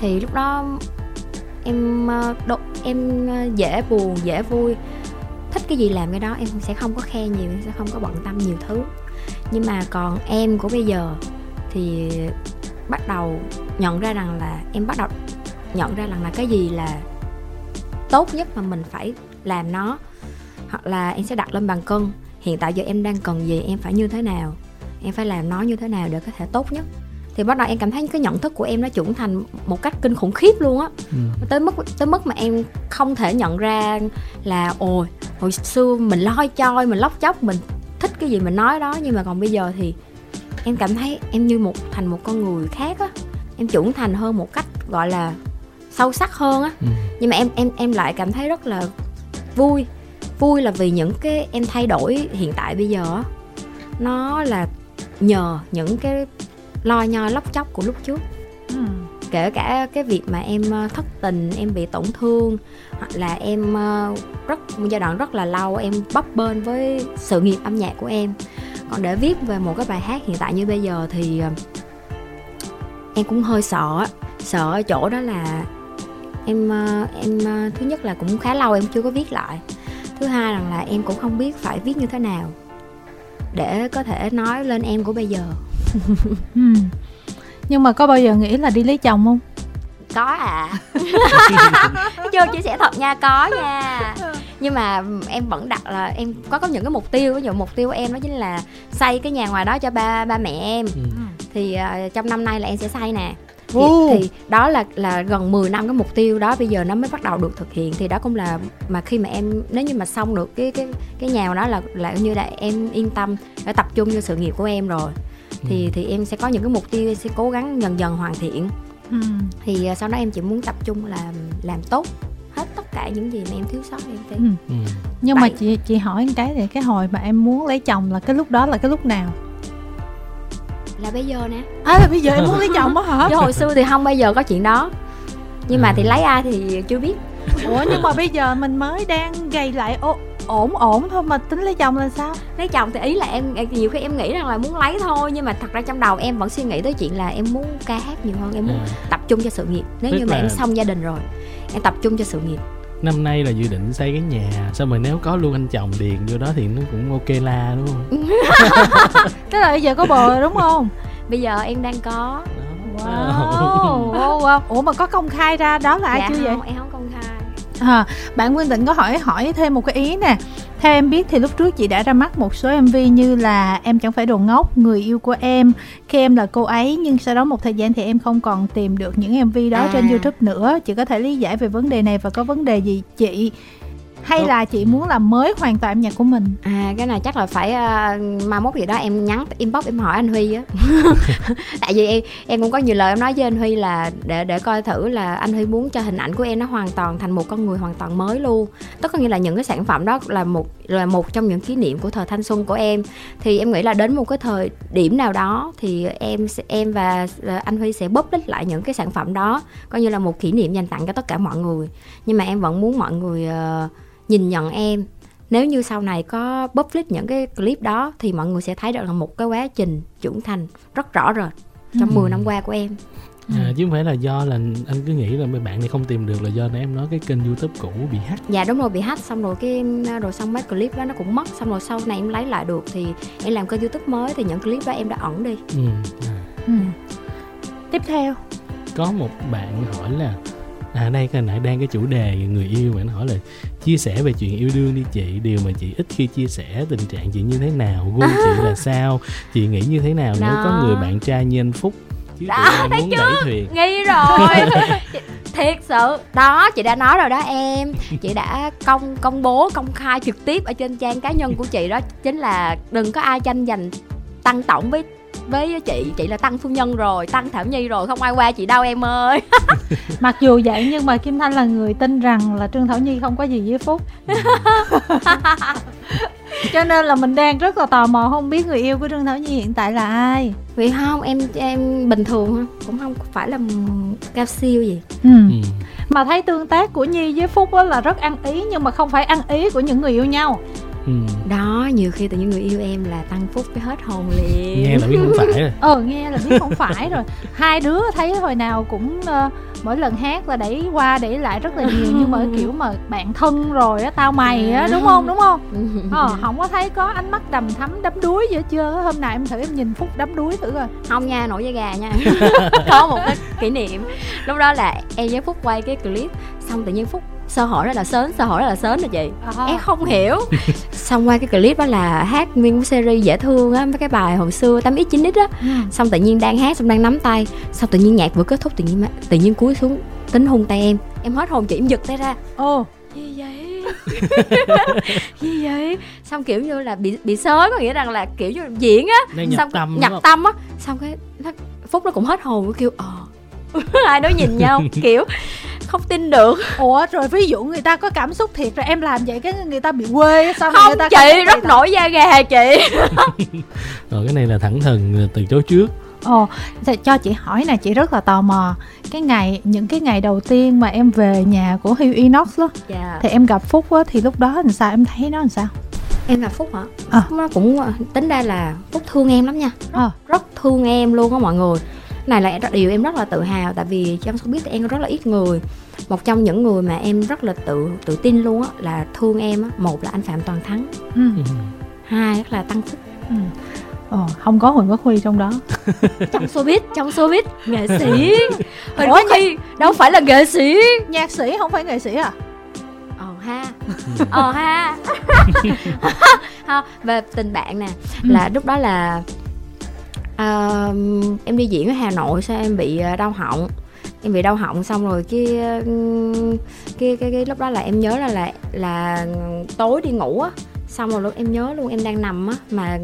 Thì lúc đó em đo, em dễ buồn dễ vui thích cái gì làm cái đó em sẽ không có khe nhiều, em sẽ không có bận tâm nhiều thứ. Nhưng mà còn em của bây giờ thì bắt đầu nhận ra rằng là, em bắt đầu nhận ra rằng là cái gì là tốt nhất mà mình phải làm nó, hoặc là em sẽ đặt lên bàn cân. Hiện tại giờ em đang cần gì, em phải như thế nào, em phải làm nó như thế nào để có thể tốt nhất thì bắt đầu em cảm thấy cái nhận thức của em nó trưởng thành một cách kinh khủng khiếp luôn á. Ừ. tới mức tới mức mà em không thể nhận ra là ồ hồi xưa mình loi choi mình lóc chóc mình thích cái gì mình nói đó. Nhưng mà còn bây giờ thì em cảm thấy em như một thành một con người khác á. Em trưởng thành hơn một cách gọi là sâu sắc hơn á. Ừ. nhưng mà em em em lại cảm thấy rất là vui. Vui là vì những cái em thay đổi hiện tại bây giờ á. Nó là nhờ những cái lo nhoi lóc chóc của lúc trước. Ừ. kể cả cái việc mà em ờ, thất tình em bị tổn thương hoặc là em ờ, rất một giai đoạn rất là lâu em bấp bênh với sự nghiệp âm nhạc của em. Còn để viết về một cái bài hát hiện tại như bây giờ thì ờ, em cũng hơi sợ sợ ở chỗ đó là em em thứ nhất là cũng khá lâu em chưa có viết lại. Thứ hai rằng là em cũng không biết phải viết như thế nào để có thể nói lên em của bây giờ ừ. nhưng mà có bao giờ nghĩ là đi lấy chồng không? Có à <laughs> chưa chia sẻ thật nha có nha. Nhưng mà em vẫn đặt là em có có những cái mục tiêu ví dụ mục tiêu của em đó chính là xây cái nhà ngoài đó cho ba ba mẹ em. Ừ. thì uh, trong năm nay là em sẽ xây nè. Thì, thì đó là là gần 10 năm cái mục tiêu đó bây giờ nó mới bắt đầu được thực hiện. Thì đó cũng là mà khi mà em nếu như mà xong được cái cái cái nhà đó là là như là em yên tâm để tập trung cho sự nghiệp của em rồi thì ừ. thì em sẽ có những cái mục tiêu em sẽ cố gắng dần dần hoàn thiện ừ. thì uh, sau đó em chỉ muốn tập trung làm làm tốt hết tất cả những gì mà em thiếu sót em tí ừ. ừ. nhưng Vậy. mà chị chị hỏi cái thì cái hồi mà em muốn lấy chồng là cái lúc đó là cái lúc nào là bây giờ nè à là bây giờ em muốn lấy chồng á hả <laughs> chứ hồi xưa thì không bao giờ có chuyện đó nhưng mà thì lấy ai thì chưa biết ủa nhưng mà bây giờ mình mới đang gầy lại ô, ổn ổn thôi mà tính lấy chồng là sao lấy chồng thì ý là em nhiều khi em nghĩ rằng là muốn lấy thôi nhưng mà thật ra trong đầu em vẫn suy nghĩ tới chuyện là em muốn ca hát nhiều hơn em muốn à. tập trung cho sự nghiệp nếu Tức như mà là... em xong gia đình rồi em tập trung cho sự nghiệp năm nay là dự định xây cái nhà xong rồi nếu có luôn anh chồng điền vô đó thì nó cũng ok la đúng không <laughs> tức là bây giờ có bồ rồi đúng không bây giờ em đang có wow. wow. wow. ủa mà có công khai ra đó là ai dạ chưa không, vậy em không công à, bạn Nguyên Tịnh có hỏi hỏi thêm một cái ý nè theo em biết thì lúc trước chị đã ra mắt một số MV như là Em chẳng phải đồ ngốc, Người yêu của em, Khi em là cô ấy nhưng sau đó một thời gian thì em không còn tìm được những MV đó à. trên YouTube nữa. Chị có thể lý giải về vấn đề này và có vấn đề gì chị hay Đúng. là chị muốn làm mới hoàn toàn âm nhạc của mình? À cái này chắc là phải uh, mai mốt gì đó em nhắn inbox em hỏi anh huy á. <laughs> Tại vì em em cũng có nhiều lời em nói với anh huy là để để coi thử là anh huy muốn cho hình ảnh của em nó hoàn toàn thành một con người hoàn toàn mới luôn. Tất có nghĩa là những cái sản phẩm đó là một là một trong những kỷ niệm của thời thanh xuân của em. Thì em nghĩ là đến một cái thời điểm nào đó thì em em và anh huy sẽ bóp lít lại những cái sản phẩm đó. Coi như là một kỷ niệm dành tặng cho tất cả mọi người. Nhưng mà em vẫn muốn mọi người uh, nhìn nhận em nếu như sau này có public những cái clip đó thì mọi người sẽ thấy được là một cái quá trình trưởng thành rất rõ rệt trong ừ. 10 năm qua của em À, chứ không phải là do là anh cứ nghĩ là mấy bạn này không tìm được là do em nói cái kênh youtube cũ bị hack dạ đúng rồi bị hack xong rồi cái rồi xong mấy clip đó nó cũng mất xong rồi sau này em lấy lại được thì em làm kênh youtube mới thì những clip đó em đã ẩn đi ừ. À. Ừ. tiếp theo có một bạn hỏi là à đây cái nãy đang cái chủ đề người yêu bạn hỏi là chia sẻ về chuyện yêu đương đi chị điều mà chị ít khi chia sẻ tình trạng chị như thế nào gu chị là <laughs> sao chị nghĩ như thế nào đó. nếu có người bạn trai như anh phúc? Chứ đó thấy chưa? nghi rồi. <laughs> Thiệt sự. Đó chị đã nói rồi đó em. Chị đã công công bố công khai trực tiếp ở trên trang cá nhân của chị đó chính là đừng có ai tranh giành tăng tổng với với chị chị là tăng phu nhân rồi tăng thảo nhi rồi không ai qua chị đâu em ơi. <laughs> Mặc dù vậy nhưng mà kim thanh là người tin rằng là trương thảo nhi không có gì với phúc. <laughs> Cho nên là mình đang rất là tò mò không biết người yêu của trương thảo nhi hiện tại là ai. Vì không em em bình thường cũng không phải là cao siêu gì. Ừ. ừ. mà thấy tương tác của nhi với phúc là rất ăn ý nhưng mà không phải ăn ý của những người yêu nhau ừ. đó nhiều khi tự nhiên người yêu em là tăng phúc cái hết hồn liền. Nghe là biết không phải rồi. <laughs> Ờ nghe là biết không phải rồi. Hai đứa thấy hồi nào cũng uh, mỗi lần hát là đẩy qua đẩy lại rất là nhiều nhưng mà kiểu mà bạn thân rồi á tao mày á đúng không? Đúng không? <laughs> Ờ, không có thấy có ánh mắt đầm thắm đắm đuối gì hết chưa hôm nay em thử em nhìn phúc đắm đuối thử coi. Không nha nổi da gà nha. <laughs> Có một cái kỷ niệm. Lúc đó là em với phúc quay cái clip xong tự nhiên phúc sơ hỏi đó là sớm sơ hỏi đó là sớm nè chị? À. em không hiểu. <laughs> Xong qua cái clip đó là hát nguyên một series dễ thương á mấy cái bài hồi xưa 8 x 9 x á. Ừ. xong tự nhiên đang hát xong đang nắm tay. Xong tự nhiên nhạc vừa kết thúc tự nhiên tự nhiên cúi xuống tính hôn tay em. Em hết hồn chị em giật tay ra. Ồ. Gì vậy? <laughs> Gì vậy? Xong kiểu như là bị bị sớm có nghĩa rằng là kiểu như diễn á. Nhập xong tâm nhập tâm á. Xong cái nó, phúc nó cũng hết hồn kêu ờ. <laughs> Hai đứa nhìn nhau kiểu không tin được ủa rồi ví dụ người ta có cảm xúc thiệt rồi em làm vậy cái người ta bị quê sao không người ta chị rất nổi da gà chị <laughs> rồi cái này là thẳng thừng từ chỗ trước Ồ, cho chị hỏi nè, chị rất là tò mò Cái ngày, những cái ngày đầu tiên mà em về nhà của Hugh Inox đó yeah. Dạ. Thì em gặp Phúc á, thì lúc đó làm sao, em thấy nó làm sao? Em gặp Phúc hả? À. Phúc nó cũng, tính ra là Phúc thương em lắm nha Rất, à. rất thương em luôn á mọi người này là điều em rất là tự hào tại vì trong showbiz thì em rất là ít người. Một trong những người mà em rất là tự tự tin luôn á là thương em á. Một là anh phạm toàn thắng. Ừ. hai là tăng phúc. Ừ. Ồ, không có Huỳnh Quốc Huy trong đó. <laughs> Trong showbiz, trong showbiz Nghệ sĩ. <laughs> Huỳnh Quốc Huy đâu phải là nghệ sĩ. Nhạc sĩ không phải nghệ sĩ à? Ờ ha. <laughs> Ờ ha. Ha Về tình bạn nè ừ. Là lúc đó là uh, em đi diễn ở Hà Nội sao em bị ờ, đau họng? Em bị đau họng xong rồi cái cái cái, cái lúc đó là em nhớ là là là tối đi ngủ á. Xong rồi lúc em nhớ luôn em đang nằm á mà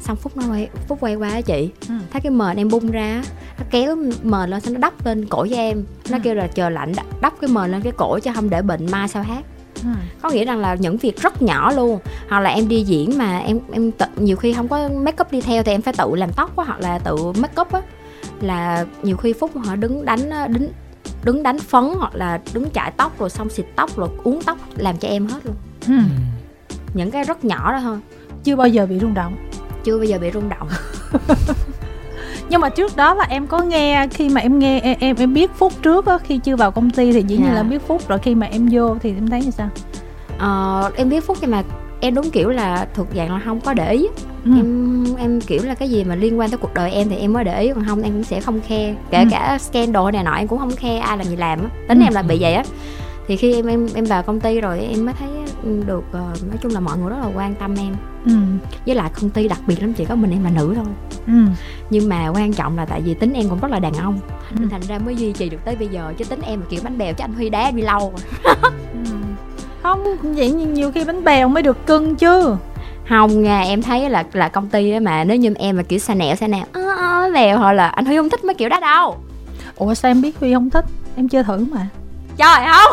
xong phút nó quay phút quay qua á chị. Ừ. thấy cái mền em bung ra nó kéo mền lên xong nó đắp lên cổ cho em. Nó ừ. kêu là chờ lạnh đắp cái mền lên cái cổ cho không để bệnh ma sao hát ừ. có nghĩa rằng là những việc rất nhỏ luôn. Hoặc là em đi diễn mà em em tự, nhiều khi không có make up đi theo thì em phải tự làm tóc á hoặc là tự make up á. Là nhiều khi phúc họ đứng đánh đứng đứng đánh phấn hoặc là đứng chải tóc rồi xong xịt tóc rồi uống tóc làm cho em hết luôn. Ừ. những cái rất nhỏ đó thôi. Chưa bao giờ bị rung động. Chưa bao giờ bị rung động <laughs> nhưng mà trước đó là em có nghe khi mà em nghe em em, em biết phúc trước á khi chưa vào công ty thì dĩ nhiên yeah. là dạ. biết phúc rồi khi mà em vô thì em thấy như sao ờ, em biết phúc nhưng mà em đúng kiểu là thuộc dạng là không có để ý ừ. em em kiểu là cái gì mà liên quan tới cuộc đời em thì em mới để ý còn không em cũng sẽ không khe kể ừ. cả scandal này nọ em cũng không khe ai làm gì làm á tính ừ. em là bị vậy á thì khi em em em vào công ty rồi em mới thấy được uh, nói chung là mọi người rất là quan tâm em ừ. với lại công ty đặc biệt lắm chỉ có mình em là nữ thôi ừ. nhưng mà quan trọng là tại vì tính em cũng rất là đàn ông ừ. nên thành ra mới duy trì được tới bây giờ chứ tính em là kiểu bánh bèo cho anh huy đá đi lâu rồi ừ. không vậy nhiều khi bánh bèo mới được cưng chứ không nha em thấy là là công ty mà nếu như em là kiểu xa nẹo xa nẹo ơ ơ bèo hoặc là anh huy không thích mấy kiểu đó đâu ủa sao em biết huy không thích em chưa thử mà trời không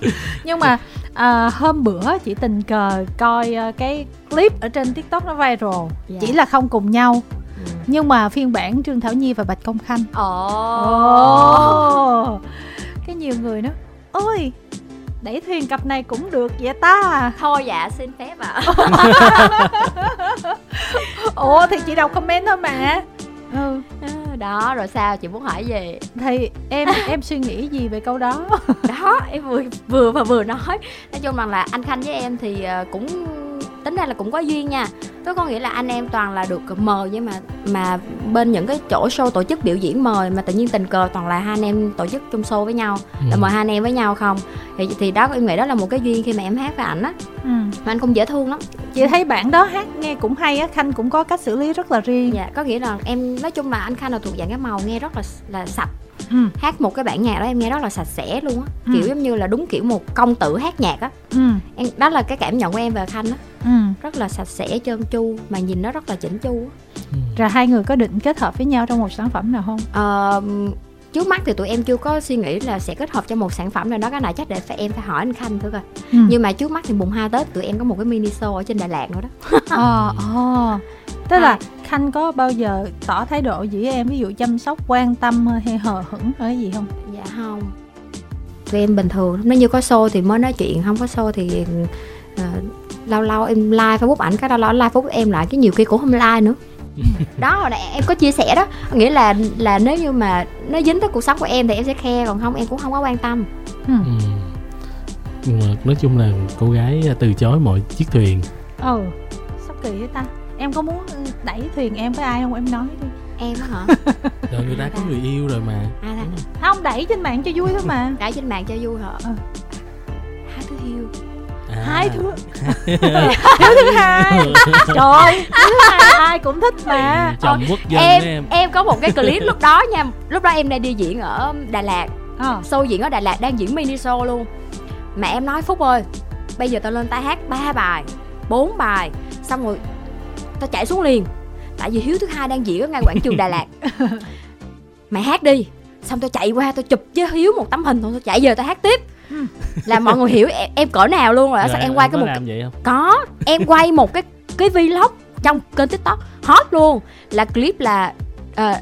<laughs> nhưng mà à, hôm bữa chị tình cờ coi uh, cái clip ở trên tiktok nó viral yeah. Dạ. chỉ là không cùng nhau ừ. nhưng mà phiên bản trương thảo nhi và bạch công khanh ồ oh. oh. cái nhiều người đó ôi đẩy thuyền cặp này cũng được vậy ta thôi dạ xin phép ạ à. <laughs> ủa thì chị đọc comment thôi mà ừ. Đó rồi sao? Chị muốn hỏi gì? Thì em em suy nghĩ gì về câu đó? <laughs> Đó em vừa vừa và vừa nói. Nói chung rằng là anh khanh với em thì ờ, cũng tính ra là cũng có duyên nha. Tôi có nghĩa là anh em toàn là được mời nhưng mà mà bên những cái chỗ show tổ chức biểu diễn mời mà tự nhiên tình cờ toàn là hai anh em tổ chức chung show với nhau ừ. là mời hai anh em với nhau không? Thì thì đó em nghĩ đó là một cái duyên khi mà em hát với ảnh á. Ừ. mà anh cũng dễ thương lắm chị thấy bạn đó hát nghe cũng hay á khanh cũng có cách xử lý rất là riêng dạ có nghĩa là em nói chung là anh khanh là thuộc dạng cái màu nghe rất là là sạch ừ. hát một cái bản nhạc đó em nghe rất là sạch sẽ luôn á ừ. kiểu giống như là đúng kiểu một công tử hát nhạc á ừ. em đó là cái cảm nhận của em về khanh á ừ. rất là sạch sẽ trơn tru mà nhìn nó rất là chỉnh chu á ừ. rồi hai người có định kết hợp với nhau trong một sản phẩm nào không ờ, trước mắt thì tụi em chưa có suy nghĩ là sẽ kết hợp cho một sản phẩm nào đó. Cái này chắc để phải em phải hỏi anh khanh thử coi. Ừ. nhưng mà trước mắt thì mùng 2 tết tụi em có một cái mini show ở trên đà lạt nữa đó. <laughs> Ờ ờ. Tức là khanh có bao giờ tỏ thái độ gì với em ví dụ chăm sóc quan tâm hay hờ hững hay gì không? Dạ không. Tụi em bình thường. Nếu như có show thì mới nói chuyện không có show thì uh, lâu lâu em like facebook ảnh cái lâu lâu like facebook em lại cái nhiều khi cũng không like nữa đó hồi nãy em có chia sẻ đó. Nghĩa là là nếu như mà nó dính tới cuộc sống của em thì em sẽ khe còn không em cũng không có quan tâm. Ừ. ừ. nói chung là cô gái từ chối mọi chiếc thuyền. Ừ sắp kỳ với ta. Em có muốn đẩy thuyền em với ai không? Em nói đi. Em hả? <laughs> Rồi người ta có người yêu rồi mà. À, không đẩy trên mạng cho vui thôi mà. Đẩy trên mạng cho vui hả? Ừ. hai thứ yêu à. hai thứ. <laughs> Hiếu thứ hai. Trời hiếu thứ hai ai cũng thích mà. Chồng quốc dân em, em. em có một cái <laughs> clip lúc đó nha. Lúc đó em đang đi diễn ở đà lạt. À. show diễn ở đà lạt đang diễn mini show luôn. Mà em nói phúc ơi bây giờ tao lên tay hát ba bài bốn bài xong rồi tao chạy xuống liền. Tại vì hiếu thứ hai đang diễn ở ngay quảng trường đà lạt. <laughs> Mày hát đi. Xong tao chạy qua tao chụp với hiếu một tấm hình rồi tao chạy về tao hát tiếp là mọi người hiểu em, em cỡ nào luôn rồi, rồi sao em quay cái một làm vậy không? có em quay một cái cái vlog trong kênh tiktok hot luôn. Là clip là uh,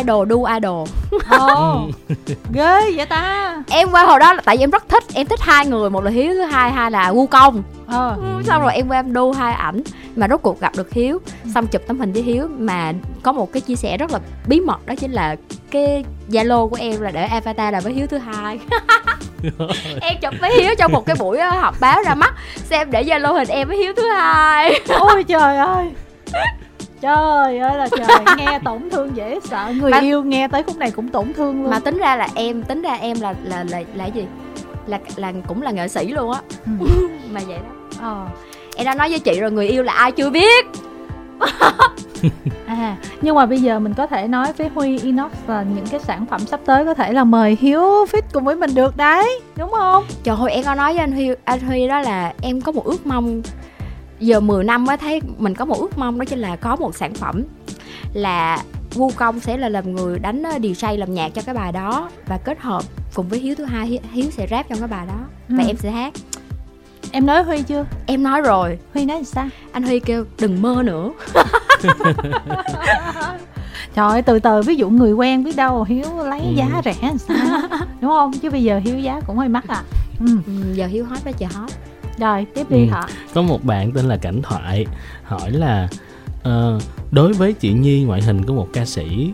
idol do idol. Oh, <laughs> ghê vậy ta. Em qua hồi đó là tại vì em rất thích em thích hai người một là hiếu thứ hai hai là gu công ờ. Ừ, xong rồi em qua em đu hai ảnh mà rốt cuộc gặp được hiếu. Xong chụp tấm hình với hiếu mà có một cái chia sẻ rất là bí mật đó chính là cái zalo của em là để avatar là với hiếu thứ hai <laughs> <laughs> em chụp với hiếu trong một cái buổi ờ, họp báo ra mắt xem để zalo hình em với hiếu thứ hai. <laughs> Ôi trời ơi. Trời ơi là trời <laughs> nghe tổn thương dễ sợ. Người mà, yêu nghe tới khúc này cũng tổn thương luôn. Mà tính ra là em tính ra em là là là là gì? Là là cũng là nghệ sĩ luôn á. Ừ. mà vậy đó. Ờ. em đã nói với chị rồi người yêu là ai chưa biết <laughs> à nhưng mà bây giờ mình có thể nói với huy inox là những cái sản phẩm sắp tới có thể là mời hiếu fit cùng với mình được đấy đúng không trời ơi em có nói với anh huy anh huy đó là em có một ước mong giờ 10 năm mới thấy mình có một ước mong đó chính là có một sản phẩm là Wu Công sẽ là làm người đánh ờ, DJ làm nhạc cho cái bài đó và kết hợp cùng với hiếu thứ hai hiếu sẽ rap trong cái bài đó ừ. và em sẽ hát em nói huy chưa? Em nói rồi. Huy nói sao? Anh huy kêu đừng mơ nữa. <laughs> Trời ơi từ từ ví dụ người quen biết đâu hiếu lấy ừ. giá rẻ làm sao? Đúng không? Chứ bây giờ hiếu giá cũng hơi mắc à. Ừ. ừ giờ hiếu hot đó chờ hot. Rồi tiếp đi ừ. hả có một bạn tên là cảnh thoại hỏi là uh, đối với chị nhi ngoại hình của một ca sĩ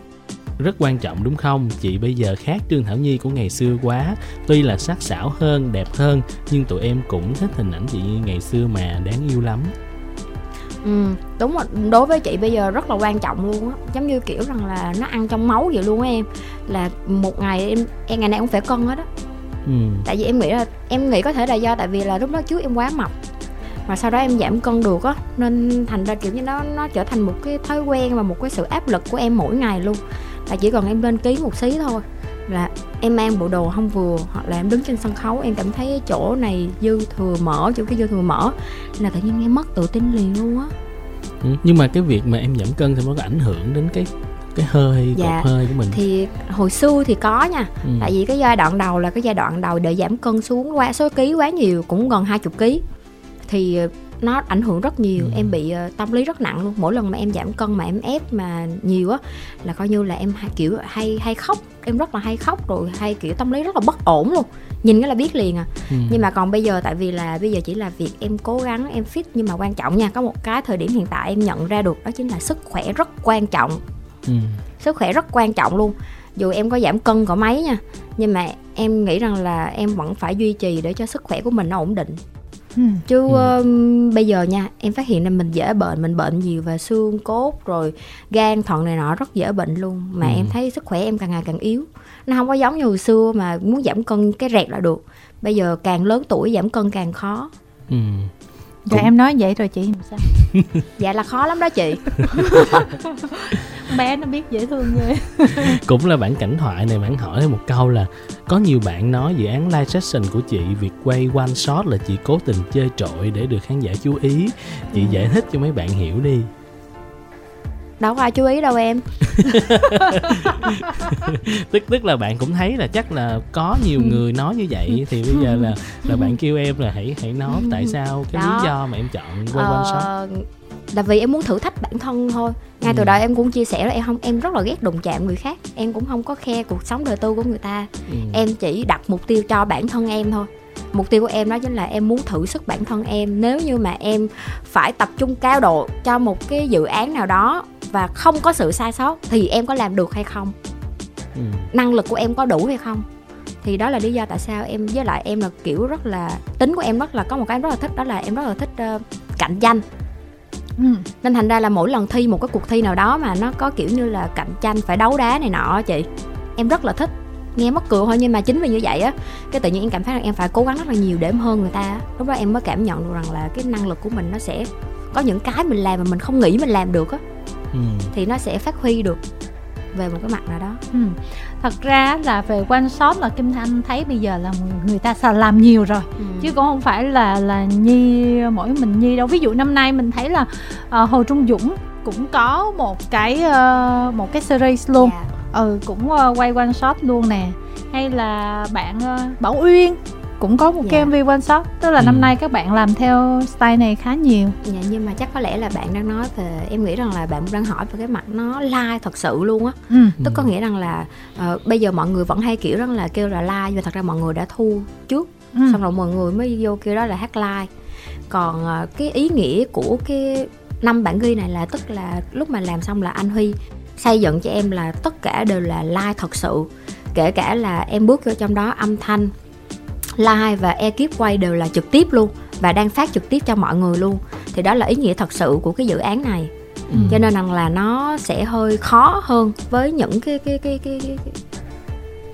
rất quan trọng đúng không? Chị bây giờ khác trương thảo nhi của ngày xưa quá. Tuy là sắc sảo hơn đẹp hơn nhưng tụi em cũng thích hình ảnh chị nhi ngày xưa mà đáng yêu lắm. Ừ đúng rồi. Đối với chị bây giờ rất là quan trọng luôn á. Giống như kiểu rằng là nó ăn trong máu vậy luôn á em. Là một ngày em em ngày nào cũng phải cân hết á. Ừ. tại vì em nghĩ là em nghĩ có thể là do tại vì là lúc đó trước em quá mập mà sau đó em giảm cân được á. Nên thành ra kiểu như nó nó trở thành một cái thói quen và một cái sự áp lực của em mỗi ngày luôn là chỉ cần em lên ký một xí thôi. Là em mang bộ đồ không vừa hoặc là em đứng trên sân khấu em cảm thấy chỗ này dư thừa mỡ chỗ cái dư thừa mỡ là tự nhiên em mất tự tin liền luôn á. Ừ, nhưng mà cái việc mà em giảm cân thì nó có ảnh hưởng đến cái cái hơi dạ, cột hơi của mình thì hồi xưa thì có nha. Ừ. tại vì cái giai đoạn đầu là cái giai đoạn đầu để giảm cân xuống quá số ký quá nhiều cũng gần hai chục ký. Thì nó ảnh hưởng rất nhiều. Ừ. em bị uh, tâm lý rất nặng luôn. Mỗi lần mà em giảm cân mà em ép mà nhiều á là coi như là em kiểu hay hay khóc. Em rất là hay khóc rồi hay kiểu tâm lý rất là bất ổn luôn. Nhìn cái là biết liền à. Ừ. nhưng mà còn bây giờ tại vì là bây giờ chỉ là việc em cố gắng em fit nhưng mà quan trọng nha có một cái thời điểm hiện tại em nhận ra được đó chính là sức khỏe rất quan trọng. Ừ. sức khỏe rất quan trọng luôn. Dù em có giảm cân cỡ mấy nha nhưng mà em nghĩ rằng là em vẫn phải duy trì để cho sức khỏe của mình nó ổn định Ừ. chứ ừ. uh, bây giờ nha em phát hiện là mình dễ bệnh mình bệnh nhiều và xương cốt rồi gan thận này nọ rất dễ bệnh luôn mà ừ. em thấy sức khỏe em càng ngày càng yếu nó không có giống như hồi xưa mà muốn giảm cân cái rẹt là được bây giờ càng lớn tuổi giảm cân càng khó ừ. Dạ em nói vậy rồi chị sao? <laughs> dạ là khó lắm đó chị <laughs> bé nó biết dễ thương ghê. <laughs> Cũng là bản cảnh thoại này bạn hỏi một câu là có nhiều bạn nói dự án live session của chị việc quay one shot là chị cố tình chơi trội để được khán giả chú ý. Chị giải thích cho mấy bạn hiểu đi. Đâu có ai chú ý đâu em. <laughs> Tức tức là bạn cũng thấy là chắc là có nhiều người nói như vậy thì bây giờ là là bạn kêu em là hãy hãy nói tại sao? Cái Đó. lý do mà em chọn quay ờ, one shot là vì em muốn thử thách bản thân thôi. Ngay ừ. từ đầu em cũng chia sẻ là em không em rất là ghét đụng chạm người khác. Em cũng không có khe cuộc sống đời tư của người ta. Ừ. em chỉ đặt mục tiêu cho bản thân em thôi. Mục tiêu của em đó chính là em muốn thử sức bản thân em. Nếu như mà em phải tập trung cao độ cho một cái dự án nào đó và không có sự sai sót thì em có làm được hay không? Ừ. năng lực của em có đủ hay không? Thì đó là lý do tại sao em với lại em là kiểu rất là tính của em rất là có một cái em rất là thích đó là em rất là thích uh, cạnh tranh ừ. nên thành ra là mỗi lần thi một cái cuộc thi nào đó mà nó có kiểu như là cạnh tranh phải đấu đá này nọ chị em rất là thích nghe mất cười thôi nhưng mà chính vì như vậy á cái tự nhiên em cảm thấy là em phải cố gắng rất là nhiều để em hơn người ta lúc đó em mới cảm nhận được rằng là cái năng lực của mình nó sẽ có những cái mình làm mà mình không nghĩ mình làm được á ừ. thì nó sẽ phát huy được về một cái mặt nào đó ừ. thật ra là về quan shot là kim thanh thấy bây giờ là người ta làm nhiều rồi ừ. chứ cũng không phải là là nhi mỗi mình nhi đâu ví dụ năm nay mình thấy là uh, hồ trung dũng cũng có một cái uh, một cái series luôn yeah. Dạ. ừ cũng uh, quay one shot luôn nè hay là bạn uh, bảo uyên cũng có một dạ. cái MV one shot tức là ừ. năm nay các bạn làm theo style này khá nhiều dạ nhưng mà chắc có lẽ là bạn đang nói về em nghĩ rằng là bạn đang hỏi về cái mặt nó live thật sự luôn á ừ. tức có nghĩa rằng là uh, bây giờ mọi người vẫn hay kiểu rằng là kêu là live nhưng thật ra mọi người đã thu trước ừ. xong rồi mọi người mới vô kêu đó là hát live còn uh, cái ý nghĩa của cái năm bản ghi này là tức là lúc mà làm xong là anh huy xây dựng cho em là tất cả đều là live thật sự kể cả là em bước vô trong đó âm thanh live và ekip quay đều là trực tiếp luôn và đang phát trực tiếp cho mọi người luôn thì đó là ý nghĩa thật sự của cái dự án này ừ. cho nên rằng là nó sẽ hơi khó hơn với những cái cái cái cái, cái, cái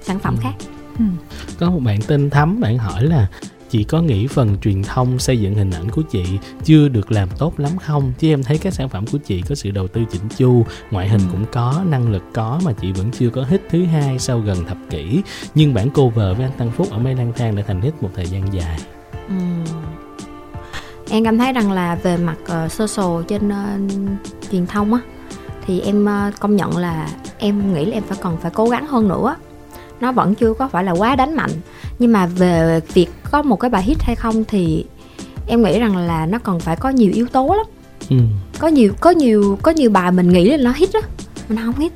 sản phẩm ừ. khác ừ. có một bạn tên thắm bạn hỏi là chị có nghĩ phần truyền thông xây dựng hình ảnh của chị chưa được làm tốt lắm không chứ em thấy các sản phẩm của chị có sự đầu tư chỉnh chu ngoại hình ừ. cũng có năng lực có mà chị vẫn chưa có hit thứ hai sau gần thập kỷ nhưng bản cover với anh Tăng Phúc ở Mây Lang Thang đã thành hit một thời gian dài ừ. em cảm thấy rằng là về mặt uh, social trên uh, truyền thông á thì em uh, công nhận là em nghĩ là em phải cần phải cố gắng hơn nữa nó vẫn chưa có phải là quá đánh mạnh nhưng mà về việc có một cái bài hit hay không thì em nghĩ rằng là nó còn phải có nhiều yếu tố lắm. Ừ. có nhiều có nhiều có nhiều bài mình nghĩ là nó hit đó mình không hit.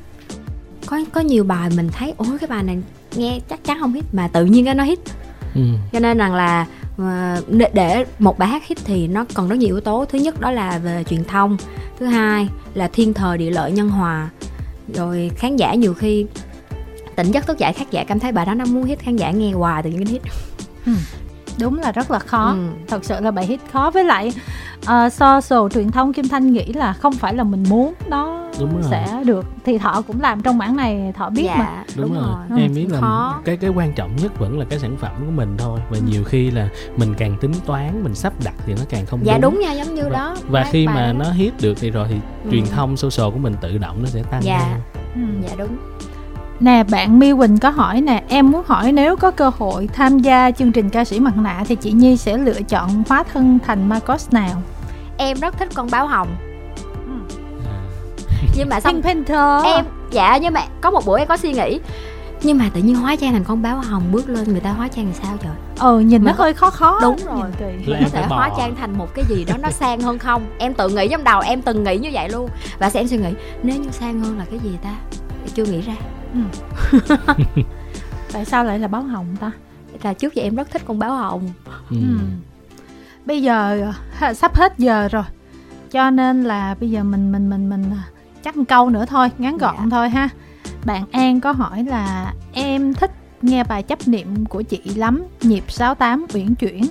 Có có nhiều bài mình thấy ôi cái bài này nghe chắc chắn không hit. Mà tự nhiên cái nó hit. Ừ. cho nên rằng là ờ, để một bài hát hit thì nó còn rất nhiều yếu tố. Thứ nhất đó là về truyền thông thứ hai là thiên thời địa lợi nhân hòa. Rồi khán giả nhiều khi tỉnh giấc thức dậy khán giả cảm thấy bài đó nó muốn hit khán giả nghe hoài từ những cái hit. Ừ đúng là rất là khó ừ. thật sự là bài hit khó với lại uh, social truyền thông kim thanh nghĩ là không phải là mình muốn nó đúng sẽ rồi. được thì thọ cũng làm trong mảng này thọ biết dạ, mà đúng, đúng rồi, rồi. em biết là khó. cái cái quan trọng nhất vẫn là cái sản phẩm của mình thôi và ừ. nhiều khi là mình càng tính toán mình sắp đặt thì nó càng không dạ đúng, đúng nha giống như và, đó và khi mà nó hit được thì rồi thì ừ. truyền thông social của mình tự động nó sẽ tăng dạ ừ. dạ đúng Nè bạn My Quỳnh có hỏi nè Em muốn hỏi nếu có cơ hội tham gia chương trình ca sĩ mặt nạ Thì chị Nhi sẽ lựa chọn hóa thân thành Marcos nào? Em rất thích con báo hồng. Ừ. Nhưng mà <laughs> xong Panther. Em Dạ nhưng mà có một buổi em có suy nghĩ. Nhưng mà tự nhiên hóa trang thành con báo hồng bước lên người ta hóa trang làm sao trời? Ừ nhìn nó hơi khó khó đúng rồi. có thể hóa trang thành một cái gì đó nó sang hơn không? Em tự nghĩ trong đầu em từng nghĩ như vậy luôn. Và sẽ em suy nghĩ nếu như sang hơn là cái gì ta? Chưa nghĩ ra ừ. <laughs> tại sao lại là báo hồng ta là trước giờ em rất thích con báo hồng ừ. Ừ. bây giờ sắp hết giờ rồi cho nên là bây giờ mình mình mình mình chắc một câu nữa thôi ngắn gọn dạ. thôi ha bạn An có hỏi là em thích nghe bài chấp niệm của chị lắm nhịp 68 uyển chuyển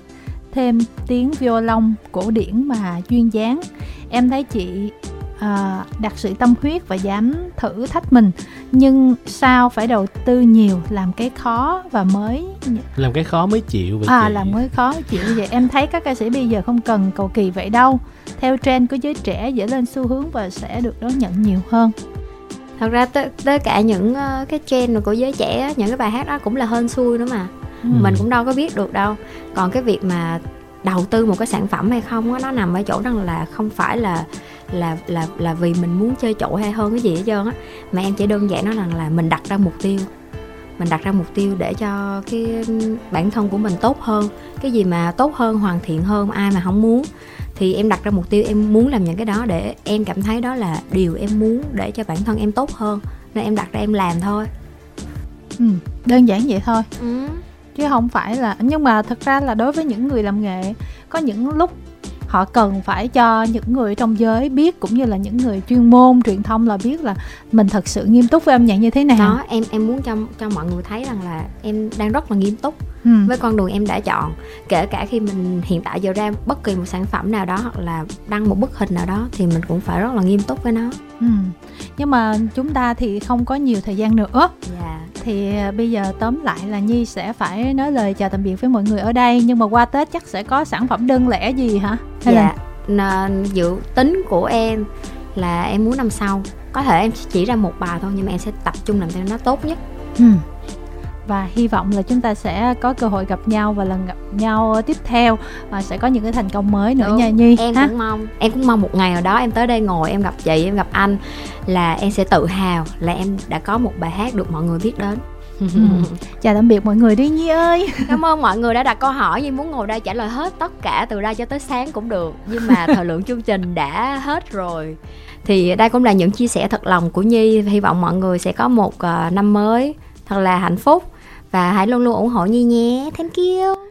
thêm tiếng violon cổ điển mà duyên dáng em thấy chị à, đặt sự tâm huyết và dám thử thách mình. Nhưng sao phải đầu tư nhiều làm cái khó và mới làm cái khó mới chịu vậy à chị. làm cái khó mới chịu vậy. Em thấy các ca sĩ bây giờ không cần cầu kỳ vậy đâu. Theo trend của giới trẻ dễ lên xu hướng và sẽ được đón nhận nhiều hơn. Thật ra tất, tất cả những uh, cái trend của giới trẻ những cái bài hát đó cũng là hên xui nữa mà. Ừ. mình cũng đâu có biết được đâu. Còn cái việc mà đầu tư một cái sản phẩm hay không á nó nằm ở chỗ rằng là không phải là là là là vì mình muốn chơi trội hay hơn cái gì hết trơn á. Mà em chỉ đơn giản nó rằng là mình đặt ra mục tiêu. Mình đặt ra mục tiêu để cho cái bản thân của mình tốt hơn. Cái gì mà tốt hơn hoàn thiện hơn ai mà không muốn. Thì em đặt ra mục tiêu em muốn làm những cái đó để em cảm thấy đó là điều em muốn để cho bản thân em tốt hơn. Nên em đặt ra em làm thôi. Ừ, đơn giản vậy thôi. Ừ. chứ không phải là nhưng mà thật ra là đối với những người làm nghề có những lúc họ cần phải cho những người trong giới biết cũng như là những người chuyên môn truyền thông là biết là mình thật sự nghiêm túc với âm nhạc như thế nào đó em em muốn cho cho mọi người thấy rằng là em đang rất là nghiêm túc ừ. với con đường em đã chọn kể cả khi mình hiện tại giờ ra bất kỳ một sản phẩm nào đó hoặc là đăng một bức hình nào đó thì mình cũng phải rất là nghiêm túc với nó ừ. Nhưng mà chúng ta thì không có nhiều thời gian nữa. Yeah dạ. Thì à, bây giờ tóm lại là nhi sẽ phải nói lời chào tạm biệt với mọi người ở đây. Nhưng mà qua tết chắc sẽ có sản phẩm đơn lẻ gì hả? Hay dạ. Là... dự tính của em là em muốn năm sau. Có thể em chỉ ra một bài thôi nhưng mà em sẽ tập trung làm cho nó tốt nhất. Ừ và hy vọng là chúng ta sẽ có cơ hội gặp nhau và lần gặp nhau tiếp theo và sẽ có những cái thành công mới nữa Đúng. nha Nhi em ha? cũng mong em cũng mong một ngày nào đó em tới đây ngồi em gặp chị em gặp anh là em sẽ tự hào là em đã có một bài hát được mọi người biết đến ừ. <laughs> chào tạm biệt mọi người đi nhi ơi <laughs> cảm ơn mọi người đã đặt câu hỏi nhưng muốn ngồi đây trả lời hết tất cả từ đây cho tới sáng cũng được nhưng mà thời lượng chương trình đã hết rồi thì đây cũng là những chia sẻ thật lòng của nhi hy vọng mọi người sẽ có một uh, năm mới thật là hạnh phúc và hãy luôn luôn ủng hộ Nhi nhé. Thank you.